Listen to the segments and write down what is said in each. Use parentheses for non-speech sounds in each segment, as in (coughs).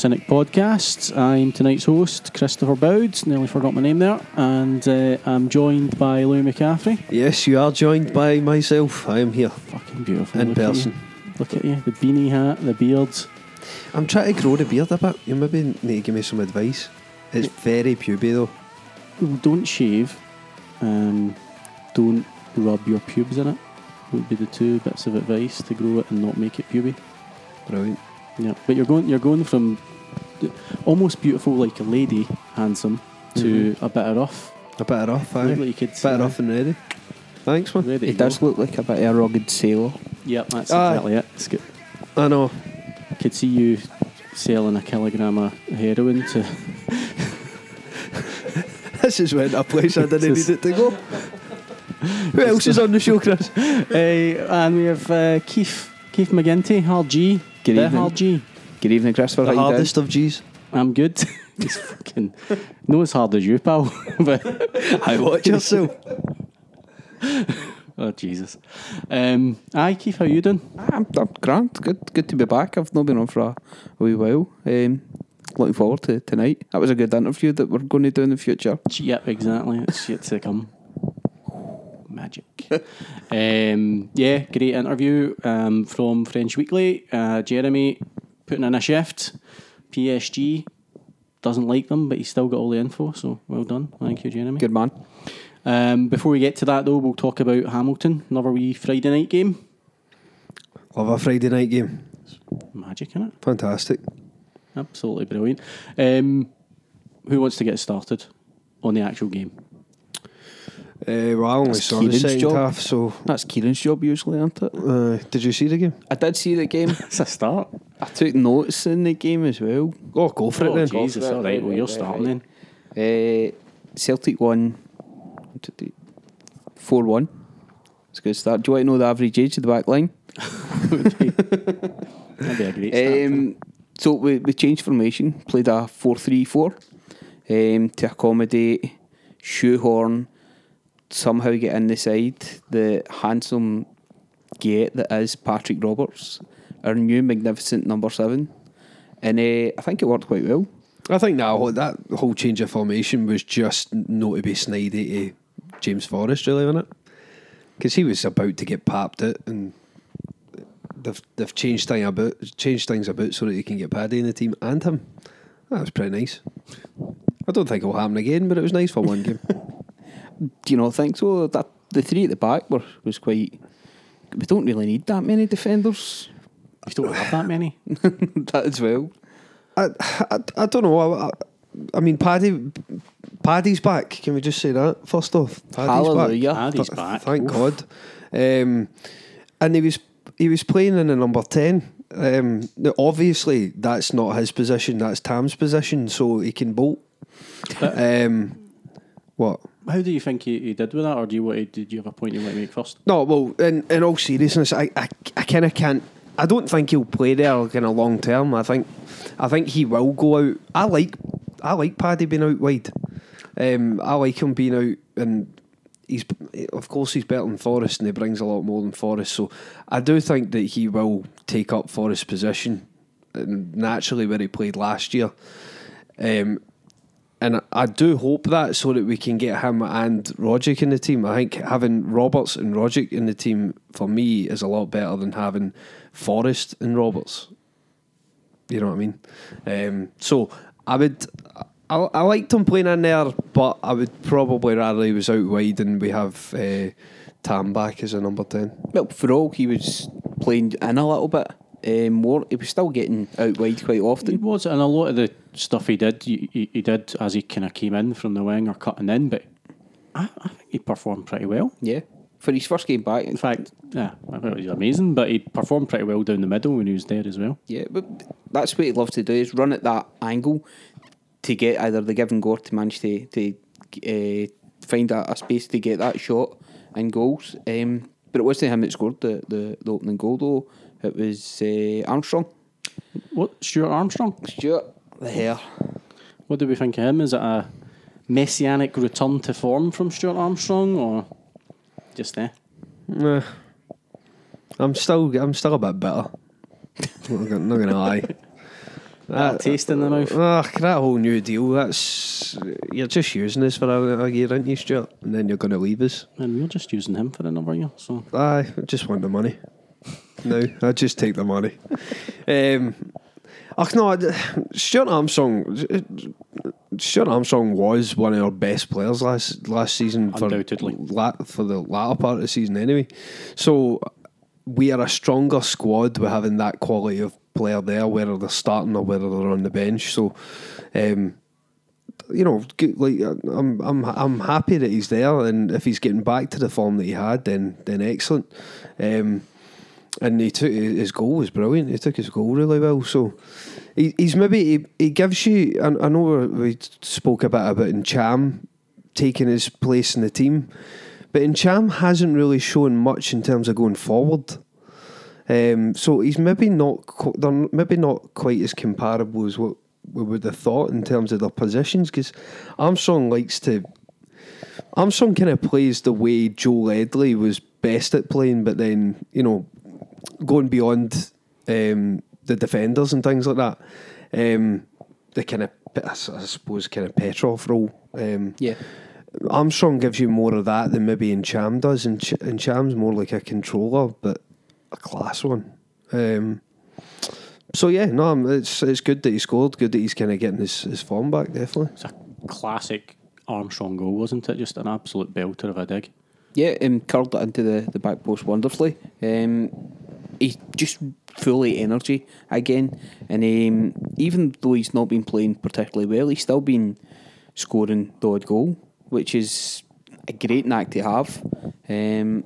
Cynic podcast. I'm tonight's host, Christopher Boud, nearly forgot my name there, and uh, I'm joined by Louis McCaffrey. Yes, you are joined by myself. I am here Fucking beautiful. in Look person. you. Look at you, the beanie hat, the beard. I'm trying to grow the beard a bit. You maybe need to give me some advice. It's very puby though. Don't shave, um, don't rub your pubes in it. Would be the two bits of advice to grow it and not make it puby. Brilliant. Yeah, but you're going you're going from almost beautiful like a lady, handsome, to a bit of rough. A bit rough, aye. Look like you could Bit rough and ready. Thanks, man. Ready He to go. does look like a bit of a rugged sailor. Yep, that's Aye. exactly it. It's good. I know. Could see you selling a kilogram of heroin to. (laughs) This is when a place I didn't This need it to go. (laughs) Who else is on the show, Chris? (laughs) uh, and we have uh, Keith Keith McGinty, Hard G. Good the evening. Hard G. Good evening, Christopher. The How you doing? hardest of G's. I'm good. (laughs) He's fucking not as hard as you, pal. (laughs) but I watch yourself. (laughs) oh Jesus. Um, aye, Keith, how you doing? I'm, I'm grand. Good, good to be back. I've not been on for a, a wee while. Um, looking forward to tonight. That was a good interview that we're going to do in the future. Yep, exactly. It's yet to come. Magic. um, yeah, great interview um, from French Weekly. Uh, Jeremy putting in a shift. PSG doesn't like them, but he's still got all the info. So well done. Thank you, Jeremy. Good man. Um, before we get to that, though, we'll talk about Hamilton. Another wee Friday night game. Love a Friday night game. It's Magic, isn't it? Fantastic. Absolutely brilliant. Um, who wants to get started on the actual game? Uh, well, I only That's saw the second job. half, so. That's Kieran's job usually, isn't it? Uh, did you see the game? I did see the game. (laughs) It's a start. I took notes in the game as well. Oh, go for Oh, it then. Jesus. All right, well, you're starting then. Uh, Celtic won 4 1. It's a good start. Do you want to know the average age of the back line? (laughs) That'd be a great start. Um, so we, we changed formation, played a 4 3 4 um, to accommodate, shoehorn, somehow get in the side the handsome gate that is Patrick Roberts, our new magnificent number seven. And uh, I think it worked quite well. I think that whole, that whole change of formation was just not to be snidey to James Forrest, really, wasn't it? Because he was about to get papped it, and they've they've changed thing about changed things about so that he can get Paddy in the team and him. That was pretty nice. I don't think it'll happen again, but it was nice for one game. (laughs) Do you not think so? That the three at the back were was quite. We don't really need that many defenders. You don't have that many. (laughs) that as well. I, I, I don't know. I, I, I mean, Paddy, Paddy's back. Can we just say that first off? Paddy's Hallelujah. back. Paddy's Th- back. Thank Oof. God. Um, and he was he was playing in the number ten. Um, now obviously, that's not his position. That's Tam's position, so he can bolt. Um, what? How do you think he, he did with that, or do you did you have a point you to make first? No, well, in, in all seriousness, I, I, I kind of can't. I don't think he'll play there kind of long term. I think, I think he will go out. I like, I like Paddy being out wide. Um, I like him being out, and he's of course he's better than Forrest, and he brings a lot more than Forrest. So I do think that he will take up Forrest's position, naturally where he played last year. Um, and I do hope that so that we can get him and Rogic in the team. I think having Roberts and Rogic in the team for me is a lot better than having Forrest and Roberts. You know what I mean? Um, so I would. I, I liked him playing in there, but I would probably rather he was out wide and we have uh, Tam back as a number 10. Well, for all he was playing in a little bit um, more, he was still getting out wide quite often. He was, and a lot of the stuff he did, he, he, he did as he kind of came in from the wing or cutting in, but I, I think he performed pretty well. Yeah, for his first game back. In fact, yeah, I thought he was amazing, but he performed pretty well down the middle when he was there as well. Yeah, but that's what he loves to do is run at that angle to get either the given goal to manage to to uh, find a, a space to get that shot and goals. Um, but it wasn't him that scored the, the, the opening goal though. It was uh, Armstrong. What, Stuart Armstrong? Stuart, the hair. What do we think of him? Is it a messianic return to form from Stuart Armstrong, or just there? Nah. I'm still I'm still a bit bitter. (laughs) Not gonna, not gonna lie. That taste in the mouth. Ah, that whole new deal. That's you're just using us for a, a year, aren't you, Stuart? And then you're going to leave us. And we're just using him for another year. So I just want the money. No, I just take the money. Um, ach no, Stuart Armstrong. Stuart Armstrong was one of our best players last last season for Undoubtedly. la, for the latter part of the season anyway. So we are a stronger squad with having that quality of player there, whether they're starting or whether they're on the bench. So. Um, you know, like uh, I'm, I'm, I'm happy that he's there, and if he's getting back to the form that he had, then, then excellent. Um, and he took his goal was brilliant. He took his goal really well. So he, he's maybe he, he gives you. I, I know we- spoke a bit about Ntcham taking his place in the team, but Ntcham hasn't really shown much in terms of going forward. Um, so he's maybe not they're maybe not quite as comparable as what we would have thought in terms of their positions because Armstrong likes to Armstrong kind of plays the way Joe Ledley was best at playing, but then you know going beyond um, the defenders and things like that. Um, the kind of I suppose kind of Petrov role. Um, Yeah. Armstrong gives you more of that than maybe Ntcham does, and, Ch- and Cham's more like a controller, but a class one. Um, so yeah, no, um, it's it's good that he scored. Good that he's kind of getting his, his form back. Definitely. it's a classic Armstrong goal, wasn't it? Just an absolute belter of a dig. Yeah, um, curled it into the, the back post wonderfully. Um, he's just fully energy again, and um, even though he's not been playing particularly well, he's still been scoring the odd goal, which is a great knack to have. Um,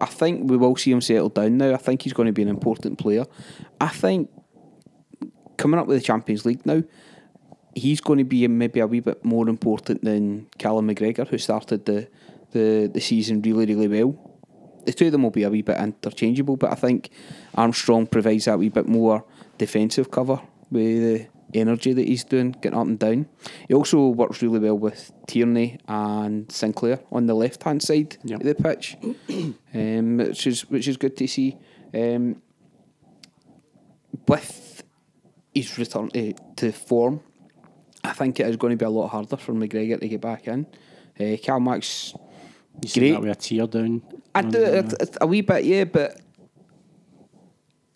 I think we will see him settle down now. I think he's going to be an important player. I think coming up with the Champions League now, he's going to be maybe a wee bit more important than Callum McGregor, who started the, the, the season really, really well. The two of them will be a wee bit interchangeable, but I think Armstrong provides that wee bit more defensive cover with the energy that he's doing, getting up and down. He also works really well with Tierney and Sinclair on the left hand side Yep. of the pitch, (coughs) um, which is which is good to see. Um, with his return to, to form, I think it is going to be a lot harder for McGregor to get back in. Uh, Cal Max, You Great. that with a tear down. I do it- a wee bit, yeah, but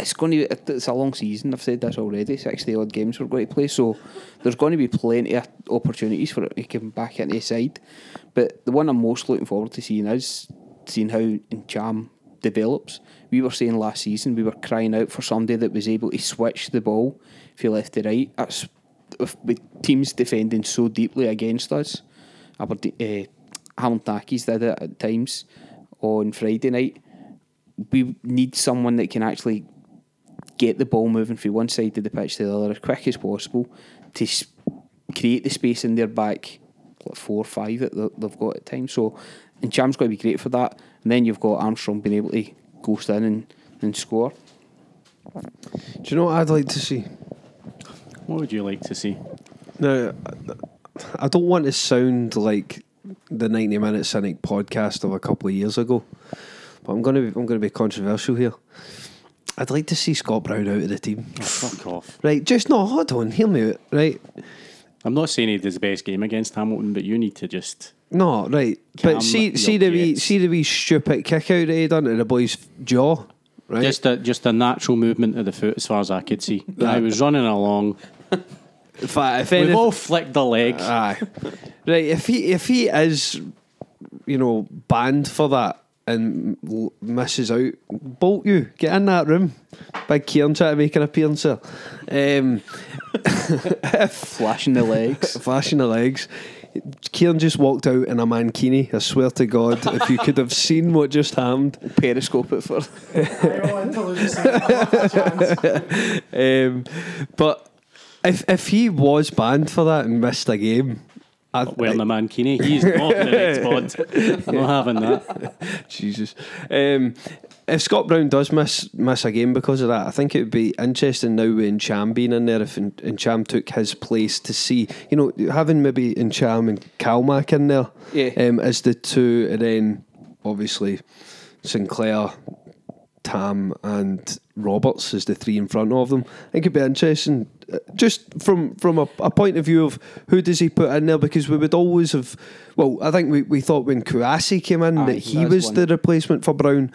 it's going to it, it's a long season. I've said this already. Sixty odd games we're going to play, so there's going to be plenty of opportunities for it to come back into the side. But the one I'm most looking forward to seeing is seeing how Ntcham develops. We were saying last season we were crying out for somebody that was able to switch the ball if from left to right. That's with, teams defending so deeply against us. Aberdeen, uh, Hamilton Accies did it at times on Friday night. We need someone that can actually get the ball moving from one side of the pitch to the other as quick as possible to s- create the space in their back like four or five that they- they've got at times. So, and Cham's got to be great for that. And then you've got Armstrong being able to ghost in and, and score. Do you know what I'd like to see? What would you like to see? Now, I don't want to sound like the ninety minute cynic podcast of a couple of years ago, but I'm going to be, I'm going to be controversial here. I'd like to see Scott Brown out of the team. Oh, fuck off. Right, just no, hold on, hear me out. Right, I'm not saying he did his best game against Hamilton, but you need to just. no, right. But see, see the wee, see the wee stupid kick out that he done to the boy's jaw. Right, Just a just a natural movement of the foot, as far as I could see. (laughs) I was running along. (laughs) if, I, if We've all flicked the leg. Aye. right, if he if he is, you know, banned for that and misses out, bolt you. Get in that room. Big Kieran trying to make an appearance. Um, (laughs) Flashing the legs. (laughs) flashing the legs. Kieran just walked out in a mankini. I swear to God, if you could have seen what just happened. (laughs) Periscope it for. Um, but if if he was banned for that and missed a game, I'd, Wearing the mankini. He's not in the next pod. I'm not having that. (laughs) Jesus. Um, if Scott Brown does miss miss a game because of that, I think it would be interesting now with Cham being in there if Ntcham took his place to see, you know, having maybe Cham and Calmac in there Yeah. um, as the two, and then obviously Sinclair, Tam, and Roberts as the three in front of them. I think it'd be interesting, just from from a, a point of view of who does he put in there because we would always have. Well, I think we, we thought when Kouassi came in Aye, that he was one. the replacement for Brown.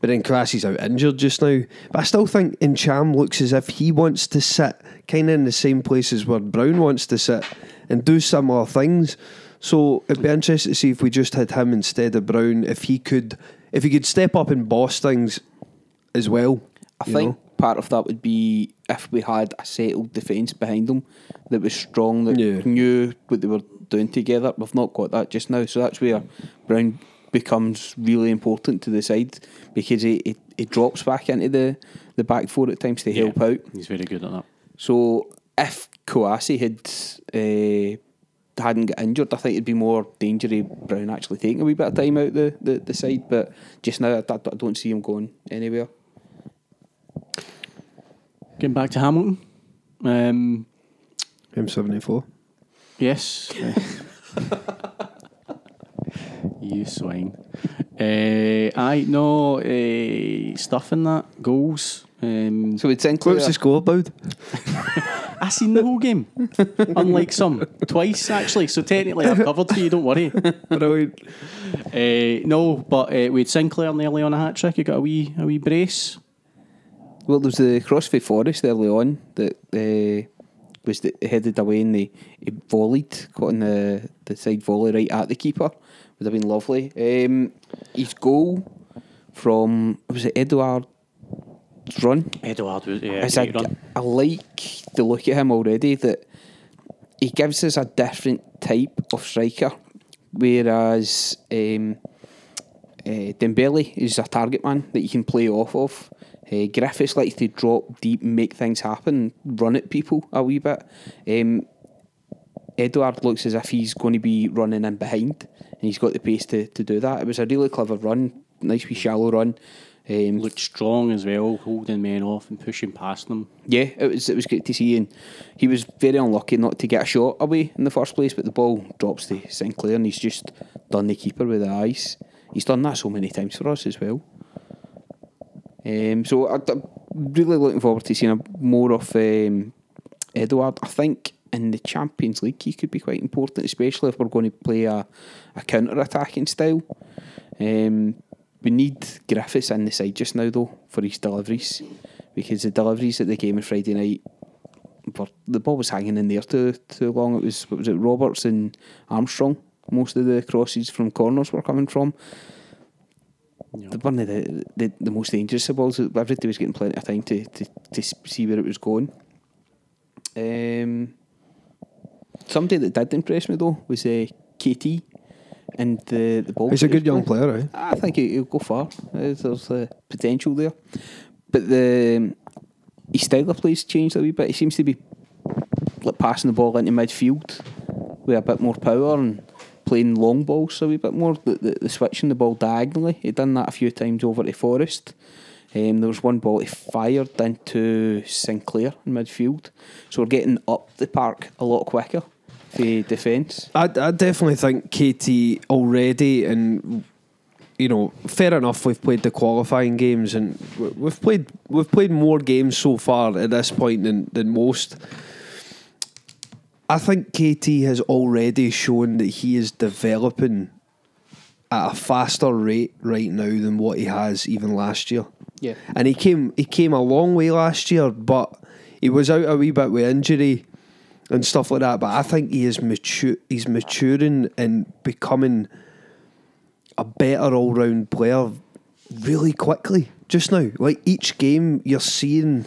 But then Kouassi's out injured just now. But I still think Ntcham looks as if he wants to sit kind of in the same places where Brown wants to sit and do similar things. So it'd be interesting to see if we just had him instead of Brown, if he could, if he could step up and boss things as well. I think know? Part of that would be if we had a settled defence behind them that was strong, that Yeah. knew what they were doing together. We've not got that just now, so that's where Brown becomes really important to the side because he, he, he drops back into the, the back four at times to help Yeah, out. He's very good at that. So if Kouassi had uh, hadn't got injured, I think it'd be more danger of Brown actually taking a wee bit of time out the, the, the side. But just now, I, I don't see him going anywhere. Getting back to Hamilton. Um, M74. yes. (laughs) you swine. Uh, I know uh, stuff in that goals. Um, So with Sinclair, What's the scoreboard? (laughs) I seen the whole game, unlike some twice actually. So technically, I've covered for you. Don't worry. Brilliant. Uh, no, but uh, we had Sinclair nearly on a hat trick. He got a wee a wee brace. Well, there was the CrossFit Forrest early on that uh, was the, headed away and they he volleyed, caught in the, the side volley right at the keeper. Would have been lovely. Um, his goal from was it Edouard run? Edouard was yeah. I, run. I like the look at him already that he gives us a different type of striker, whereas um, uh, Dembele is a target man that you can play off of. Uh, Griffiths likes to drop deep, make things happen, run at people a wee bit. Um, Edouard looks as if he's going to be running in behind, and he's got the pace to, to do that. It was a really clever run, nice wee shallow run. Um, Looked strong as well, holding men off and pushing past them. yeah, it was it was great to see, and he was very unlucky not to get a shot away in the first place. But the ball drops to Sinclair, and he's just done the keeper with the eyes. He's done that so many times for us as well. Um, so I, am really looking forward to seeing more of um, Edouard. I think in the Champions League he could be quite important, especially if we're going to play a, a counter attacking style. Um, we need Griffiths in the side just now though for his deliveries because the deliveries at the game on Friday night were, the ball was hanging in there too too long. It was was it Roberts and Armstrong. Most of the crosses from corners were coming from. Yeah. The one of the, the, the most dangerous of balls. Everybody was getting plenty of time to, to, to see where it was going. Um, somebody that did impress me though was uh, KT and the the ball. He's a good young playing. player, eh? I think he- he'll go far. Uh, There's uh, potential there, but the his style of play's changed a wee bit. He seems to be like passing the ball into midfield with a bit more power and playing long balls a wee bit more. The, the, the switching the ball diagonally. He done that a few times over to Forrest. Um, there was one ball he fired into Sinclair in midfield. So we're getting up the park a lot quicker for defence. I, I definitely think KT already, and you know, fair enough. We've played the qualifying games, and we- we've played we've played more games so far at this point than than most. I think KT has already shown that he is developing at a faster rate right now than what he has even last year. Yeah. And he came he came a long way last year, but he was out a wee bit with injury and stuff like that. But I think he is mature he's maturing and becoming a better all round player really quickly just now. Like each game you're seeing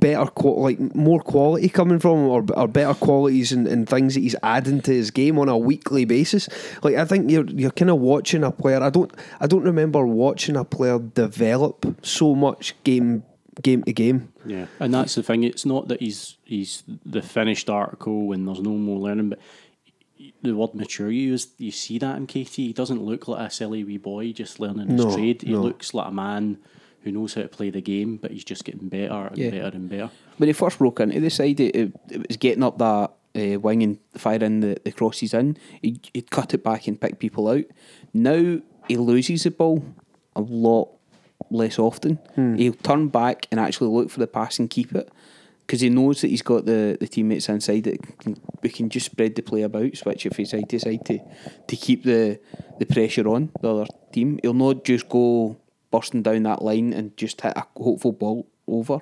better like more quality coming from him or, or better qualities and, and things that he's adding to his game on a weekly basis like I think you're you're kind of watching a player I don't I don't remember watching a player develop so much game game to game Yeah, and that's the thing. It's not that he's he's the finished article and there's no more learning, but the word mature you use, you see that in KT. He doesn't look like a silly wee boy just learning his No, trade. He no. looks like a man who knows how to play the game, but he's just getting better and Yeah. better and better. When he first broke into the side, it, it, it was getting up that uh, wing and firing the, the crosses in. He, he'd cut it back and pick people out. Now he loses the ball a lot less often. He'll turn back and actually look for the pass and keep it because he knows that he's got the, the teammates inside that can, we can just spread the play about, switch it from side to side to, to keep the, the pressure on the other team. He'll not just go bursting down that line and just hit a hopeful ball over.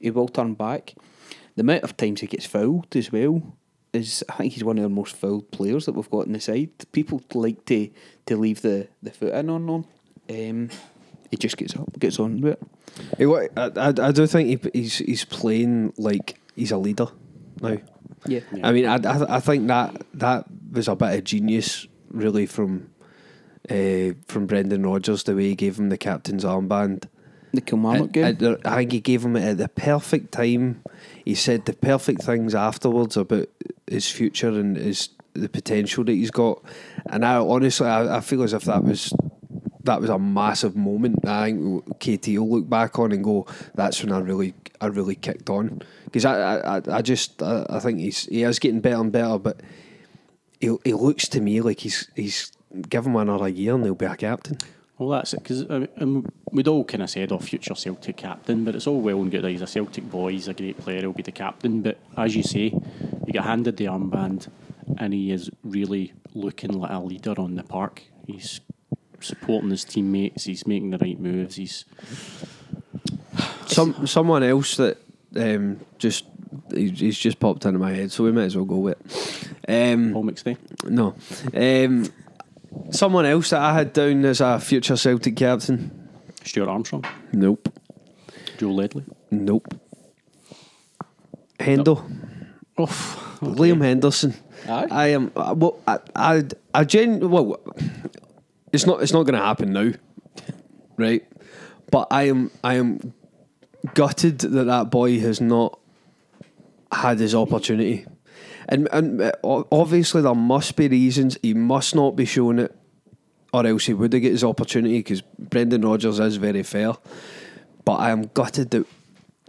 He will turn back. The amount of times he gets fouled as well is I think he's one of the most fouled players that we've got in the side. People like to to leave the, the foot in on him. Um, he just gets up, gets on with it. Hey, what, I, I, I do think he, he's he's playing like he's a leader now. Yeah. I mean, I, I, I think that that was a bit of genius, really, from uh, from Brendan Rodgers the way he gave him the captain's armband. The Kilmarnock game. I, I think he gave him it at the perfect time. He said the perfect things afterwards about his future and his the potential that he's got. And I honestly, I, I feel as if that was that was a massive moment. I think KT will look back on and go, "That's when I really, I really kicked on." Because I, I, I just, I, I think he's he is getting better and better, but he, he looks to me like he's he's given him another year and he'll be a captain. Well, that's it, because um, we'd all kind of said, oh, future Celtic captain, but it's all well and good. He's a Celtic boy, he's a great player, he'll be the captain. But as you say, he got handed the armband and he is really looking like a leader on the park. He's supporting his teammates, he's making the right moves, he's. Some someone else that um, just he's, he's just popped into my head, so we might as well go with. it. Um, Paul McStay. no, um, someone else that I had down as a future Celtic captain. Stuart Armstrong. Nope, Joe Ledley. nope. Hendo, Oh, Liam Henderson. Aye. I am. uh, Well, I, I, I gen. Well, it's not. It's not going to happen now, right? But I am. I am gutted that that boy has not had his opportunity, and and uh, obviously there must be reasons he must not be shown it, or else he would have get his opportunity because Brendan Rodgers is very fair. But I am gutted that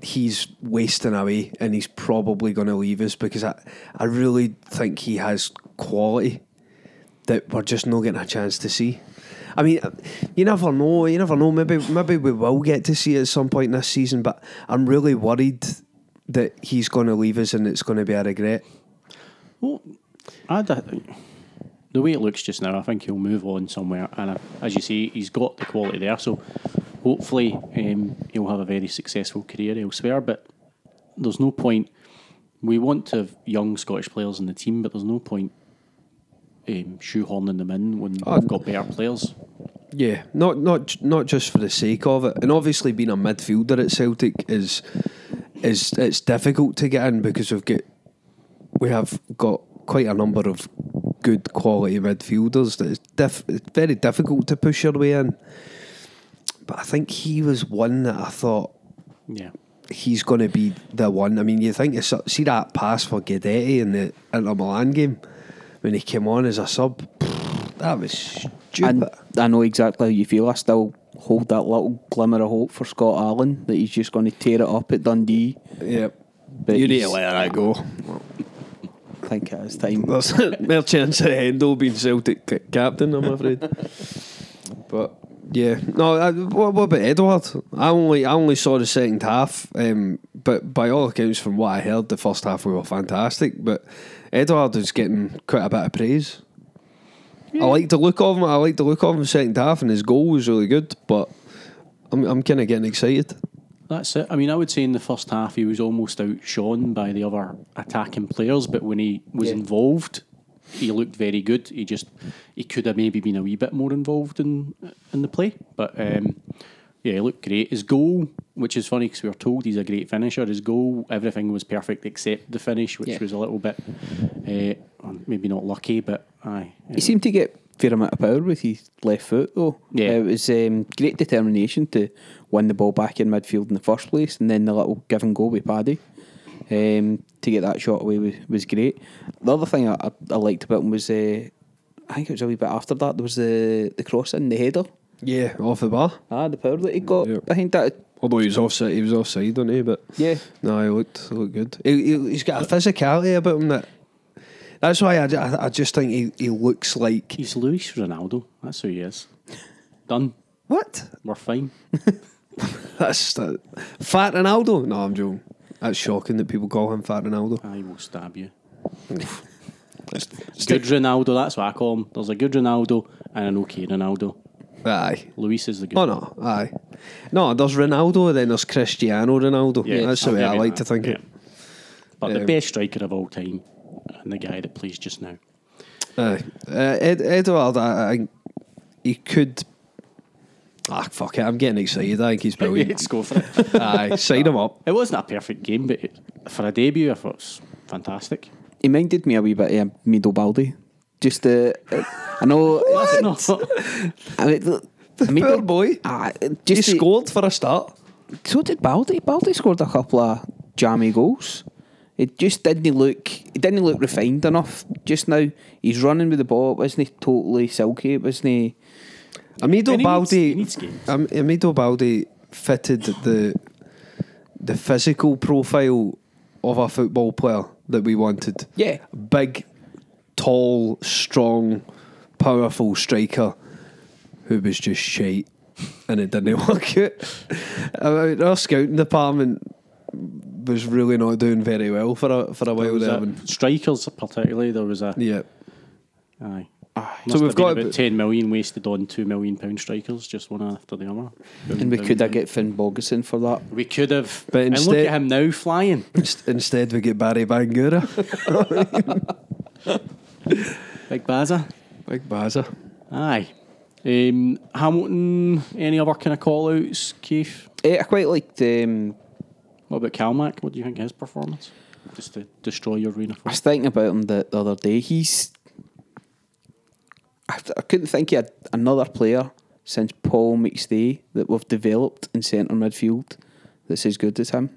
he's wasting away and he's probably going to leave us because I, I really think he has quality that we're just not getting a chance to see. I mean, you never know. You never know. Maybe maybe we will get to see it at some point this season. But I'm really worried that he's going to leave us and it's going to be a regret. Well, I the way it looks just now, I think he'll move on somewhere. And uh, as you say, he's got the quality there. So hopefully um, he'll have a very successful career elsewhere. But there's no point. We want to have young Scottish players in the team, but there's no point um, shoehorning them in when Oh, we've got better players. Yeah, not not not just for the sake of it, and obviously being a midfielder at Celtic is is it's difficult to get in because we've got we have got quite a number of good quality midfielders that it's, diff, it's very difficult to push your way in. But I think he was one that I thought Yeah. he's going to be the one. I mean, you think you see that pass for Guidetti in the Inter Milan game when he came on as a sub. That was stupid. And I know exactly how you feel. I still hold that little glimmer of hope for Scott Allan that he's just going to tear it up at Dundee. Yep. But you need he's- to let that go. I think it is time. There's (laughs) more chance of Hendo being Celtic ca- captain, I'm afraid. but yeah, no. I, what, what about Edouard? I only I only saw the second half, um, but by all accounts, from what I heard, the first half we were fantastic. But Edouard is getting quite a bit of praise. I like the look of him. I like the look of him second half, and his goal was really good. But I'm I'm kind of getting excited. That's it. I mean, I would say in the first half he was almost outshone by the other attacking players, but when he was Yeah. involved, he looked very good. He just he could have maybe been a wee bit more involved in in the play, but um, yeah, he looked great. His goal, which is funny because we were told he's a great finisher, his goal everything was perfect except the finish, which Yeah. was a little bit uh, maybe not lucky, but aye. He seemed to get fair amount of power with his left foot, though. Yeah. it was um, great determination to win the ball back in midfield in the first place, and then the little give and go with Paddy um, to get that shot away was, was great. The other thing I, I, I liked about him was, uh, I think it was a wee bit after that. There was the the cross in the header. Yeah, off the bar. Ah, the power that he got Yeah. behind that. Although he was offside, he was offside, wasn't he? But Yeah, No, he looked, looked good. He, he, he's got a physicality about him that. That's why I, I, I just think he, he looks like. He's Luis Ronaldo. That's who he is. Done. What? We're fine. (laughs) (laughs) That's that. Fat Ronaldo. No, I'm joking. That's shocking that people call him Fat Ronaldo. I will stab you. (laughs) good Ronaldo, that's what I call him. There's a good Ronaldo and an okay Ronaldo. Aye. Luis is the good Oh no, aye. No, there's Ronaldo, then there's Cristiano Ronaldo. Yeah, That's the I'll way I like that, to think yeah. it. But the Um, best striker of all time and the guy that plays just now. Aye. Uh, Ed, Edouard, I, I, he could. Ah, fuck it. I'm getting excited. I think he's (laughs) brilliant. Let's go for it. (laughs) aye, sign him up. It wasn't a perfect game, but it, for a debut, I thought it was fantastic. He minded me a wee bit of Mido Baldé. Just the, uh, I know. (laughs) That's not. I mean, the- Poor Mido- boy. Ah, He just the- scored for a start. so did Baldé. Baldé scored a couple of jammy goals. It just didn't look. It didn't look refined enough. Just now, he's running with the ball. It wasn't he? totally silky. It wasn't. Amido needs- Baldé. needs. Am- Amido Baldé fitted the the physical profile of a football player that we wanted. Yeah. big, tall, strong, powerful striker who was just shite, and it didn't (laughs) work out. Mean, our scouting department was really not doing very well for a for a There while there. a- and- strikers, particularly, there was a. yeah, Aye. So we've got about 10 million wasted on 2 million pound strikers, just one after the other. And we could have get Finnbogason for that. We could have. But and look instead- at him now flying. (laughs) Instead we get Barry Bangura, (laughs) Big Baza. big Baza. Aye. Um, Hamilton, any other kind of call outs, Keith? Eh, I quite liked. Um, What about Calmac? What do you think of his performance? Just to destroy your arena I was thinking about him the, the other day. He's. I, I couldn't think of another player since Paul McStay that we've developed in centre midfield that's as good as him.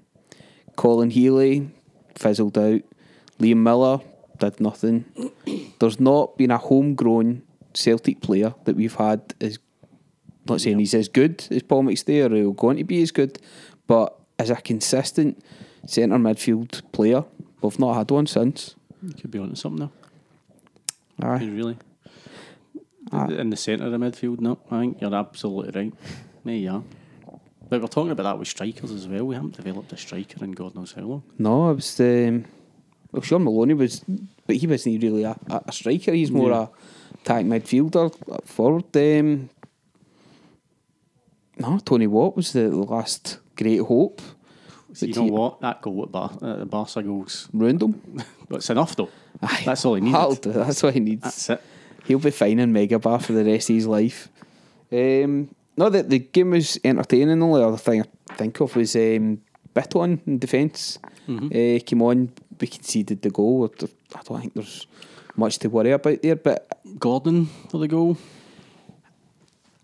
Colin Healy fizzled out. Liam Miller did nothing. (coughs) There's not been a homegrown Celtic player that we've had as not saying he's as good as Paul McStay or he'll going to be as good, but as a consistent centre midfield player, we've not had one since. You could be onto something there. Aye. Really. Ah. In the centre of the midfield, no. I think you're absolutely right. There you are. But we're talking about that with strikers as well. We haven't developed a striker in God knows how long. No, it was um, well, Shaun Maloney was, but he wasn't really a, a, striker. He's more Yeah. a attack midfielder, forward. Um, no, Tony Watt was the last great hope. So you know he what? That goal at Bar- uh, the Barca goals. Ruined him. (laughs) But it's enough though. Aye. That's all he needed. That's what he needs. That's it. He'll be fine in Megabar for the rest of his life. Um, no, the, the game was entertaining. The only other thing I think of was um, Bitton in defence. Uh, came on, we conceded the goal. I don't think there's much to worry about there, but Gordon for the goal.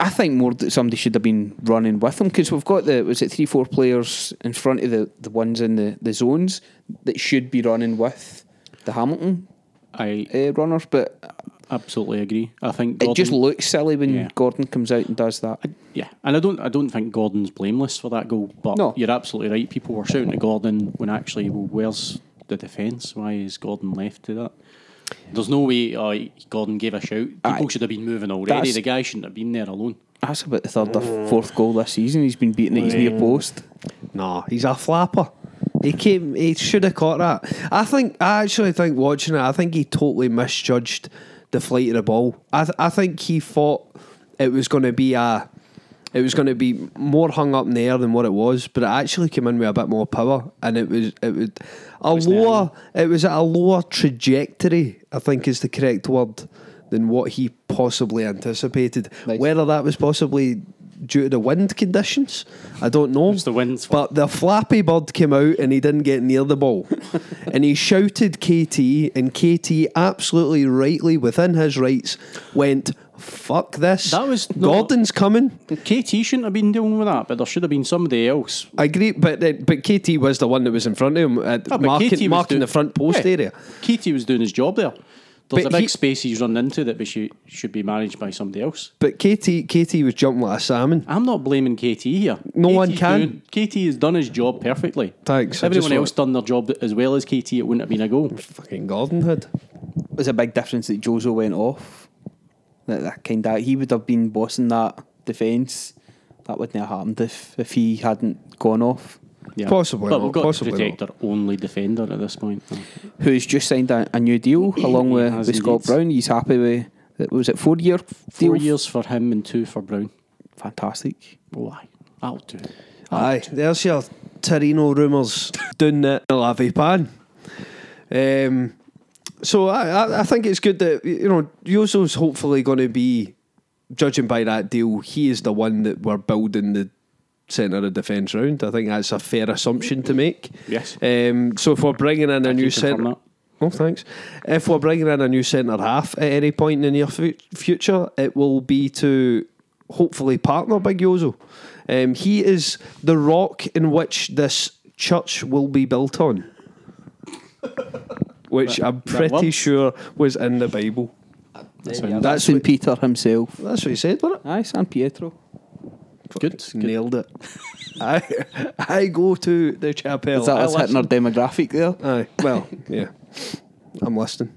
I think more that somebody should have been running with him because we've got the was it three four players in front of the, the ones in the, the zones that should be running with the Hamilton I uh, runners, but absolutely agree. I think it just looks silly when Yeah. Gordon comes out and does that. Yeah, and I don't I don't think Gordon's blameless for that goal. But No. you're absolutely right. People were shouting at Gordon when actually, well, where's the defence? Why is Gordon left to that? There's no way uh, Gordon gave a shout. People Aye. should have been moving already. The guy shouldn't have been there alone. That's about the third or fourth goal this season. He's been beaten at his near post. No, he's a flapper. He came. He should have caught that. I think. I actually think watching it. I think he totally misjudged the flight of the ball. I. Th- I think he thought it was going to be a. It was going to be more hung up in the air than what it was, but it actually came in with a bit more power, and it was it was a Was lower. It was at a lower trajectory. I think is the correct word than what he possibly anticipated. Nice. Whether that was possibly due to the wind conditions, I don't know. It's the wind's But the Flappy Bird came out and he didn't get near the ball. (laughs) and he shouted KT, and KT absolutely rightly, within his rights, went, Fuck this. That was not- Gordon's coming. KT shouldn't have been dealing with that, but there should have been somebody else. I agree, but uh, but KT was the one that was in front of him, uh, but marking, KT marking doing- the front post Yeah. area. KT was doing his job there. There's But a big he- space he's run into that we should, should be managed by somebody else. But KT, KT was jumping like a salmon. I'm not blaming KT here. No KT's one can. doing- KT has done his job perfectly. Thanks, I Everyone else done their job as well as KT. It wouldn't have been a goal. Fucking Gordon had. There's a big difference that Jozo went off. That, that kind of he would have been bossing that defence that wouldn't have happened if, if he hadn't gone off. Yeah. Possibly But not, we've got possibly to protect our only defender at this point. Who's just signed a, a new deal along with, with Scott. Brown. He's happy with, it was it four year Four deal? years for him and two for Brown. Fantastic. Why? I'll do it. Aye, there's your Torino rumours doing it in Lavy Pan. Um, so I, I, I think it's good that you know Jozo's hopefully going to be, judging by that deal, he is the one that we're building the centre of defence round. I think that's a fair assumption to make. Yes. Um, so if we're bringing in a I new centre, that. Oh, thanks. If we're bringing in a new centre half at any point in the near fu- future, it will be to hopefully partner Big Jozo. Um, he is the rock in which this church will be built on, which That- I'm pretty sure was in the Bible. That's Yeah, that's St. Peter himself. That's what he said, wasn't it? Aye, San Pietro. Good. good. Nailed it. (laughs) I I go to the chapel. Is that I us hitting our demographic there? Aye, well, (laughs) yeah. I'm listening.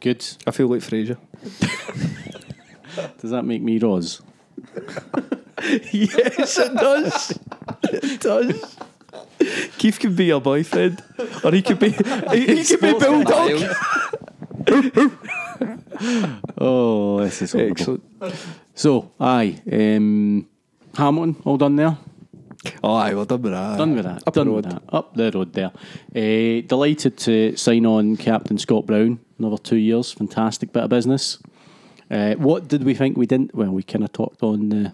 Good. I feel like Frasier. (laughs) Does that make me Roz? yes, it does. It does. Keith could be your boyfriend, or he could be he, he could be Bulldog. Oh, this is horrible. Excellent. So, aye. Um, Hamilton, all done there? Oh, aye, well done with that. Done with that. Up the done with road. that. Up the road there. Uh, delighted to sign on Captain Scott Brown. Another two years. Fantastic bit of business. Uh, what did we think we didn't? Well, we kind of talked on the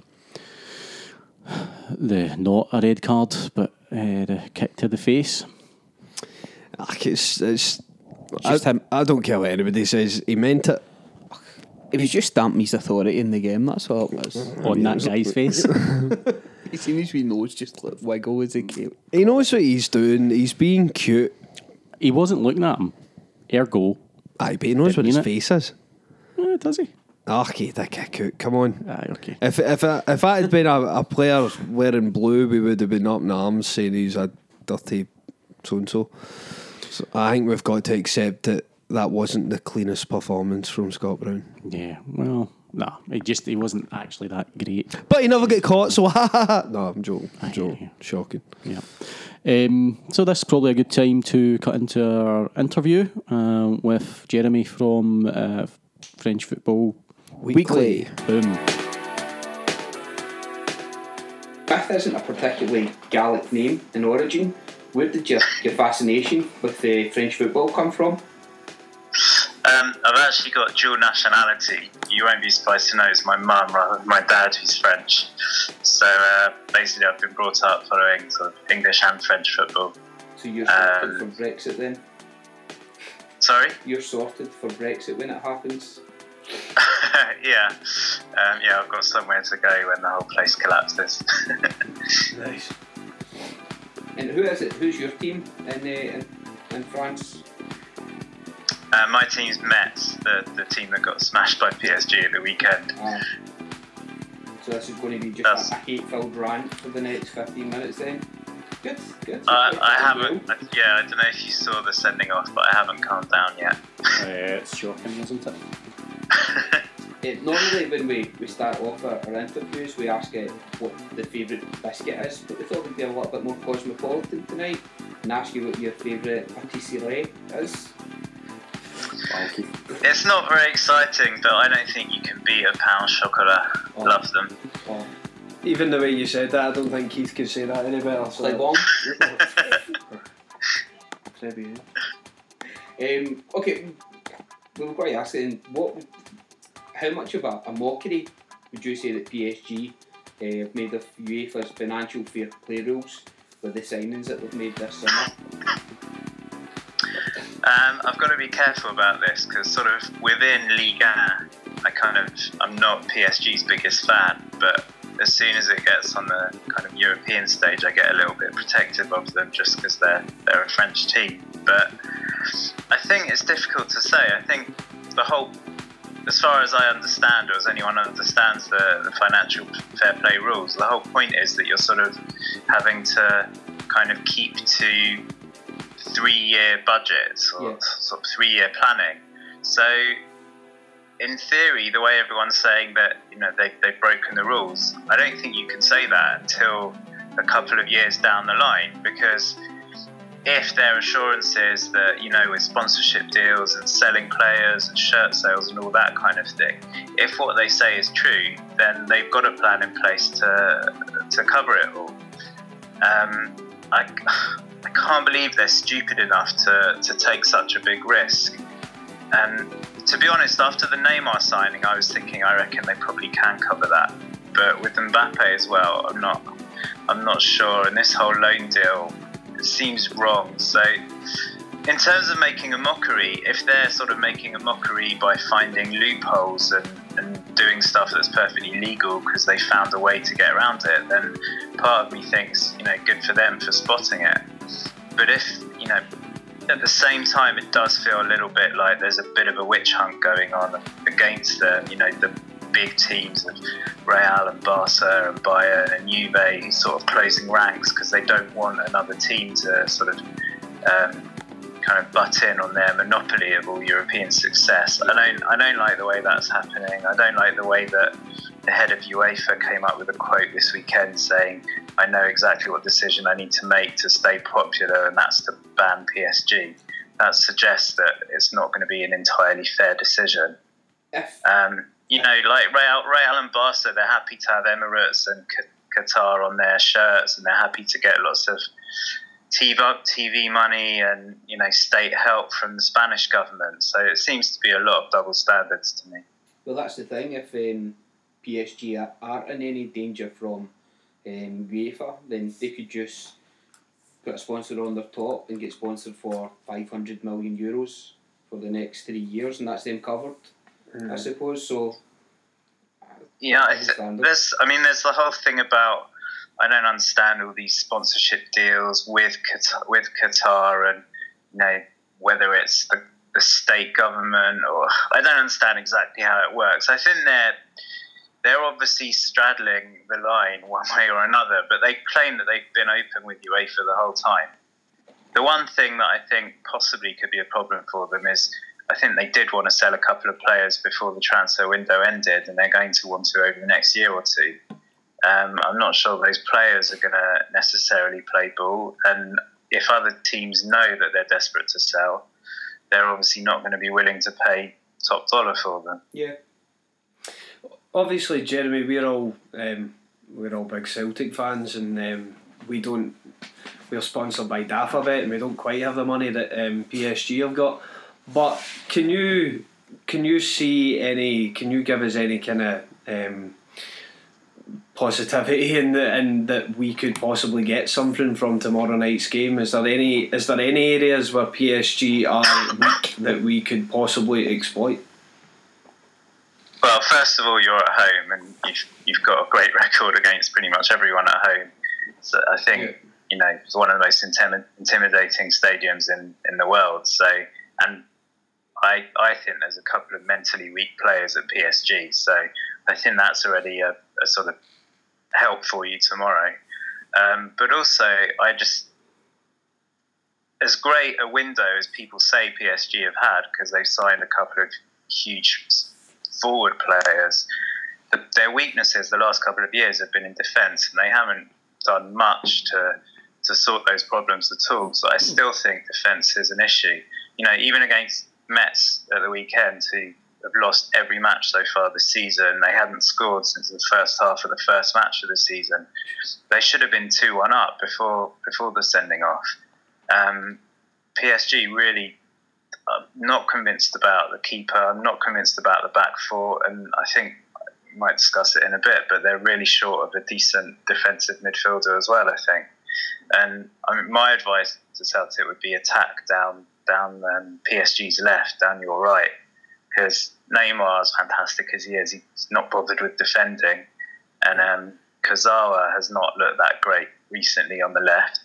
the not a red card, but uh, the kick to the face. It's it's. just I, him. I don't care what anybody says. He meant it. It was just stamping his authority in the game, that's all it was. (laughs) on that guy's (laughs) face. (laughs) He seen his wee nose just like wiggle as he came. He knows what he's doing. He's being cute. he wasn't looking at him. Ergo, Aye, but he knows what Didn't his mean it. face is. eh, does he? Ah, okay, that guy cute. Come on. Aye, okay. If if I, if I had been a, a player wearing blue, we would have been up in arms saying he's a dirty so and so. So I think we've got to accept that that wasn't the cleanest performance from Scott Brown. Yeah. Well, no, he just he wasn't actually that great. But he never get caught, so. (laughs) No, I'm joking. I'm joking. Shocking. Yeah. Um, so this is probably a good time to cut into our interview um, with Jeremy from uh, French Football Weekly. Boom. Beth isn't a particularly Gallic name in origin. Where did your, your fascination with the French football come from? Um, I've actually got dual nationality. You won't be surprised to know it's my mum rather than my dad who's French. So uh, basically, I've been brought up following sort of English and French football. So you're sorted sorted for Brexit then? Sorry? You're sorted for Brexit when it happens? (laughs) yeah. Um, yeah, I've got somewhere to go when the whole place collapses. (laughs) Nice. And who is it? Who's your team in, uh, in, in France? Uh, my team's Metz, the, the team that got smashed by PSG at the weekend. Uh, so this is going to be just That's- a, hate-filled rant for the next 15 minutes then? Good, good. I, I haven't, do. yeah, I don't know if you saw the sending off, but I haven't calmed down yet. Uh, it's shocking, isn't it? (laughs) Uh, normally, when we, we start off our, our interviews, we ask uh, what the favourite biscuit is, but we thought we'd be a little bit more cosmopolitan tonight and ask you what your favourite patisserie is. It's not very exciting, but I don't think you can beat a pain au chocolat. Oh. Love them. Oh, Even the way you said that, I don't think Keith could say that any better. So. (laughs) Clay Bong. Um, okay, we've got to ask then, what, how much of a, a mockery would you say that PSG uh, made of UEFA's financial fair play rules with the signings that they've made this summer? Um, I've got to be careful about this because sort of within Liga, I kind of I'm not PSG's biggest fan, but as soon as it gets on the kind of European stage, I get a little bit protective of them just because they're they're a French team. But I think it's difficult to say. I think the whole, as far as I understand, or as anyone understands the, the financial fair play rules, the whole point is that you're sort of having to kind of keep to three year budgets or Yeah. sort of three year planning. So in theory, the way everyone's saying that you know they they've broken the rules, I don't think you can say that until a couple of years down the line because if their assurances that you know with sponsorship deals and selling players and shirt sales and all that kind of thing if what they say is true then they've got a plan in place to to cover it all um, I, I can't believe they're stupid enough to, to take such a big risk. And to be honest after the Neymar signing I was thinking I reckon they probably can cover that. But with Mbappe as well I'm not I'm not sure. And this whole loan deal seems wrong. So, in terms of making a mockery, if they're sort of making a mockery by finding loopholes and, and doing stuff that's perfectly legal because they found a way to get around it, then part of me thinks, you know, good for them for spotting it. But if, you know, at the same time, it does feel a little bit like there's a bit of a witch hunt going on against them. You know, the big teams of Real and Barca and Bayern and Juve sort of closing ranks because they don't want another team to sort of um, kind of butt in on their monopoly of all European success. I don't, I don't like the way that's happening. I don't like the way that the head of UEFA came up with a quote this weekend saying, I know exactly what decision I need to make to stay popular, and that's to ban PSG. That suggests that it's not going to be an entirely fair decision. Um, you know, like Real, Real and Barca, they're happy to have Emirates and Qatar on their shirts, and they're happy to get lots of TV, TV money and you know state help from the Spanish government. So it seems to be a lot of double standards to me. Well, that's the thing. If um, PSG aren't in any danger from um, UEFA, then they could just put a sponsor on their top and get sponsored for 500 million euros for the next three years, and that's them covered mm. I suppose. So yeah, I there's. I mean, there's the whole thing about. I don't understand all these sponsorship deals with Qatar, with Qatar, and you know whether it's the, the state government or I don't understand exactly how it works. I think they're they're obviously straddling the line one way or another, but they claim that they've been open with UEFA the whole time. The one thing that I think possibly could be a problem for them is I think they did want to sell a couple of players before the transfer window ended, and they're going to want to over the next year or two. Um, I'm not sure those players are going to necessarily play ball, and if other teams know that they're desperate to sell, they're obviously not going to be willing to pay top dollar for them. Yeah. Obviously, Jeremy, we're all um, we're all big Celtic fans, and um, we don't. We're sponsored by DAFABet, and we don't quite have the money that um, PSG have got. But can you can you see any? Can you give us any kind of um, positivity in the, in that we could possibly get something from tomorrow night's game? Is there any is there any areas where PSG are weak that we could possibly exploit? Well, first of all, you're at home and you've, you've got a great record against pretty much everyone at home. So I think yeah. you know it's one of the most intimidating stadiums in, in the world. So and I, I think there's a couple of mentally weak players at PSG, so I think that's already a, a sort of help for you tomorrow. Um, but also, I just as great a window as people say PSG have had because they've signed a couple of huge forward players. The, their weaknesses the last couple of years have been in defence, and they haven't done much to to sort those problems at all. So I still think defence is an issue. You know, even against Metz at the weekend, who have lost every match so far this season. They hadn't scored since the first half of the first match of the season. They should have been two one up before before the sending off. Um, PSG really I'm not convinced about the keeper. I'm not convinced about the back four, and I think we might discuss it in a bit. But they're really short of a decent defensive midfielder as well. I think, and I mean, my advice to Celtic would be attack down down um, PSG's left, down your right, because Neymar, as fantastic as he is, he's not bothered with defending, and um, Kurzawa has not looked that great recently on the left.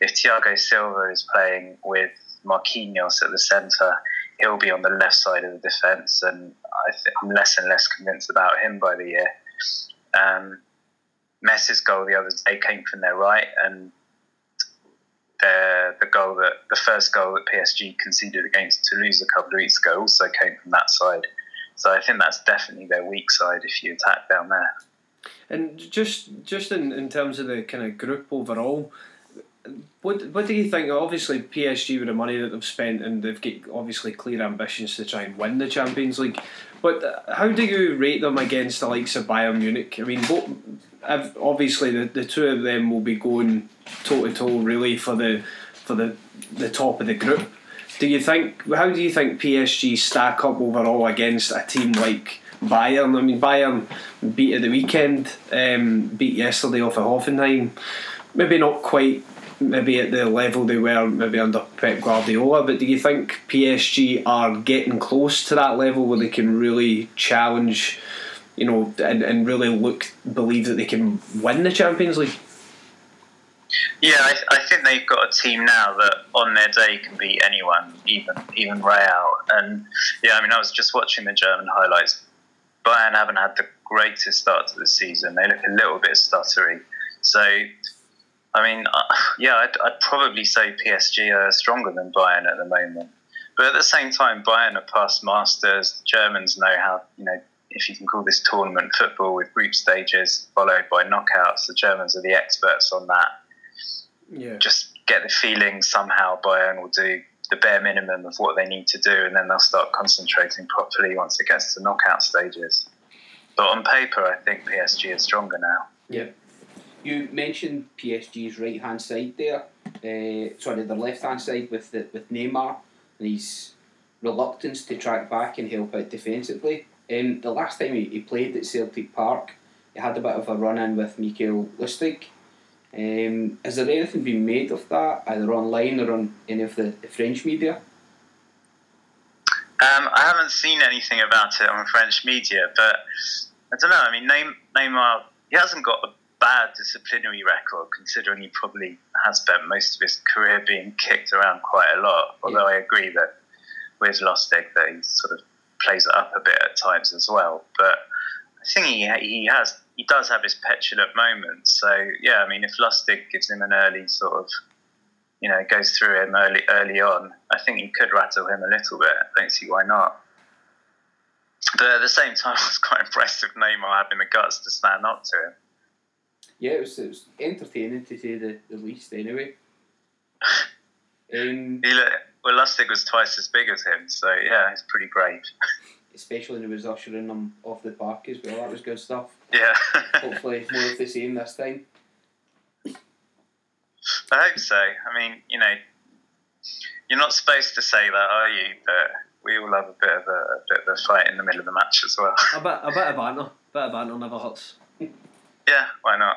If Thiago Silva is playing with Marquinhos at the centre, he'll be on the left side of the defence, and I am less and less convinced about him by the year. Um, Metz's goal the other day came from their right, and the goal that the first goal that PSG conceded against Toulouse a couple of weeks ago also came from that side. So I think that's definitely their weak side if you attack down there. And just just in, in terms of the kind of group overall, what what do you think? Obviously, PSG with the money that they've spent and they've got obviously clear ambitions to try and win the Champions League. But how do you rate them against the likes of Bayern Munich? I mean, obviously the, the two of them will be going toe to toe really for the for the the top of the group. Do you think? How do you think PSG stack up overall against a team like Bayern? I mean, Bayern beat at the weekend, um, beat yesterday off of Hoffenheim. Maybe not quite, maybe at the level they were maybe under Pep Guardiola. But do you think PSG are getting close to that level where they can really challenge? You know, and, and really look believe that they can win the Champions League. Yeah, I, I, think they've got a team now that on their day can beat anyone, even even Real. And yeah, I mean, I was just watching the German highlights. Bayern haven't had the greatest start to the season. They look a little bit stuttery. So, I mean, uh, yeah, I'd, I'd probably say PSG are stronger than Bayern at the moment. But at the same time, Bayern are past masters. The Germans know how, you know, if you can call this tournament football with group stages followed by knockouts. The Germans are the experts on that yeah. just get the feeling somehow Bayern will do the bare minimum of what they need to do, and then they'll start concentrating properly once it gets to knockout stages. But on paper, I think PSG is stronger now. Yeah. You mentioned PSG's right hand side there. Uh, sorry, the left hand side with the, with Neymar and his reluctance to track back and help out defensively. Um, the last time he, he played at Celtic Park, he had a bit of a run in with Mikael Lustig um, has there anything been made of that, either online or on any of the, the French media? Um, I haven't seen anything about it on French media, but I don't know. I mean, Neymar, he hasn't got a bad disciplinary record, considering he probably has spent most of his career being kicked around quite a lot. Although yeah. I agree that with Lustig that he's sort of plays it up a bit at times as well. But I think he he has he does have his petulant moments. So yeah, I mean, if Lustig gives him an early sort of, you know, goes through him early early on, I think he could rattle him a little bit. I don't see why not. But at the same time, (laughs) I was quite impressed with Neymar having the guts to stand up to him. Yeah, it was, it was entertaining to say the, the least, anyway. (laughs) um, he looked, well, Lustig was twice as big as him, so yeah, he's pretty brave. (laughs) especially when he was ushering them off the park as well. That was good stuff. Yeah. (laughs) Hopefully, more of the same this time. I hope so. I mean, you know, you're not supposed to say that, are you? But we all have a bit of a, a bit of a fight in the middle of the match as well. A bit, a bit of banter. A bit of banter never hurts. (laughs) yeah, why not?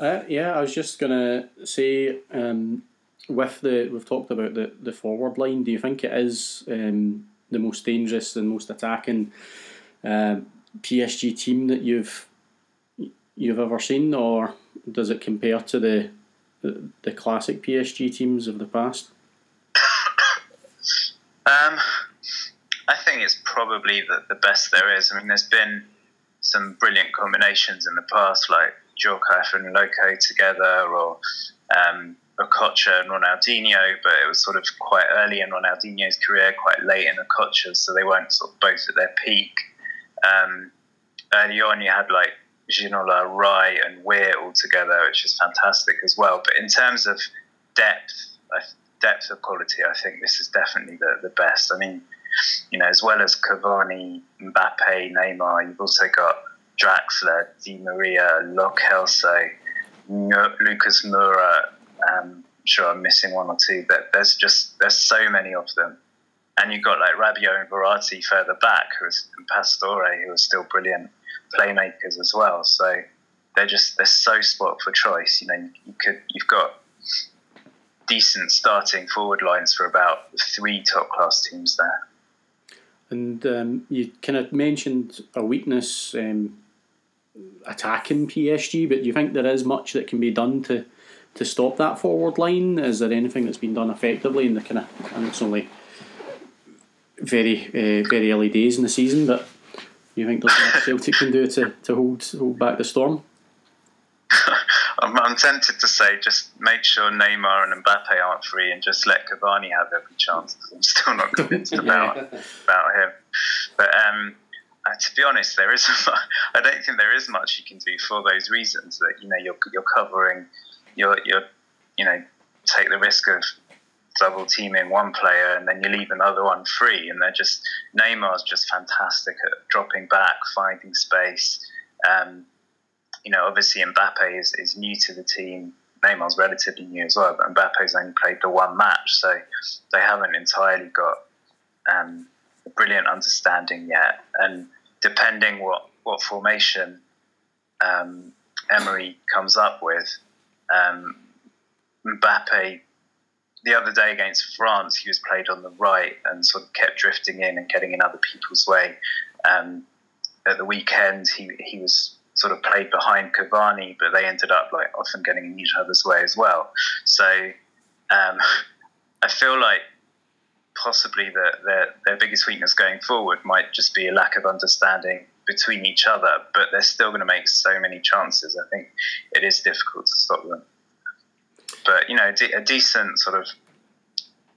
Uh, yeah, I was just gonna say um, with the we've talked about the, the forward line. Do you think it is um, the most dangerous and most attacking uh, PSG team that you've you've ever seen, or does it compare to the the, classic PSG teams of the past? Um, I think it's probably the, the best there is. I mean, there's been some brilliant combinations in the past, like Djorkaeff and Loko together, or um, Okocha and Ronaldinho, but it was sort of quite early in Ronaldinho's career, quite late in Okocha's, so they weren't sort of both at their peak. Um, early on, you had like Ginola, Rai, and Weah all together, which is fantastic as well. But in terms of depth, depth of quality, I think this is definitely the, the best. I mean, you know, as well as Cavani, Mbappe, Neymar, you've also got Draxler, Di Maria, Lo Celso, Lucas Moura, um, I'm sure I'm missing one or two, but there's just there's so many of them. And you've got like Rabiot and Verratti further back, who is and Pastore, who are still brilliant playmakers as well. So they're just they're so spot for choice. You know, you, you could you've got decent starting forward lines for about three top class teams there. And um, you kind of mentioned a weakness um, attacking PSG, but do you think there is much that can be done to to stop that forward line? Is there anything that's been done effectively in the kind of? And it's only very uh, very early days in the season, but you think there's what Celtic can do to, to hold hold back the storm? I'm (laughs) I'm, I'm tempted to say just make sure Neymar and Mbappe aren't free and just let Cavani have every chance. because (laughs) I'm still not convinced (laughs) about about him. But um, uh, to be honest, there isn't. (laughs) I don't think there is much you can do for those reasons. That you know you're you're covering, you're you're you know take the risk of double teaming one player and then you leave another one free. And they're just Neymar's just fantastic at dropping back, finding space. Um, you know, obviously Mbappe is, is new to the team. Neymar's relatively new as well, but Mbappe's only played the one match, so they haven't entirely got um, brilliant understanding yet. And depending what what formation um, Emery comes up with, um, Mbappe the other day against France, he was played on the right and sort of kept drifting in and getting in other people's way. Um, at the weekend, he he was sort of played behind Cavani, but they ended up like often getting in each other's way as well. So um, (laughs) I feel like possibly the, their their biggest weakness going forward might just be a lack of understanding between each other, but they're still going to make so many chances. I think it is difficult to stop them. But you know, a decent sort of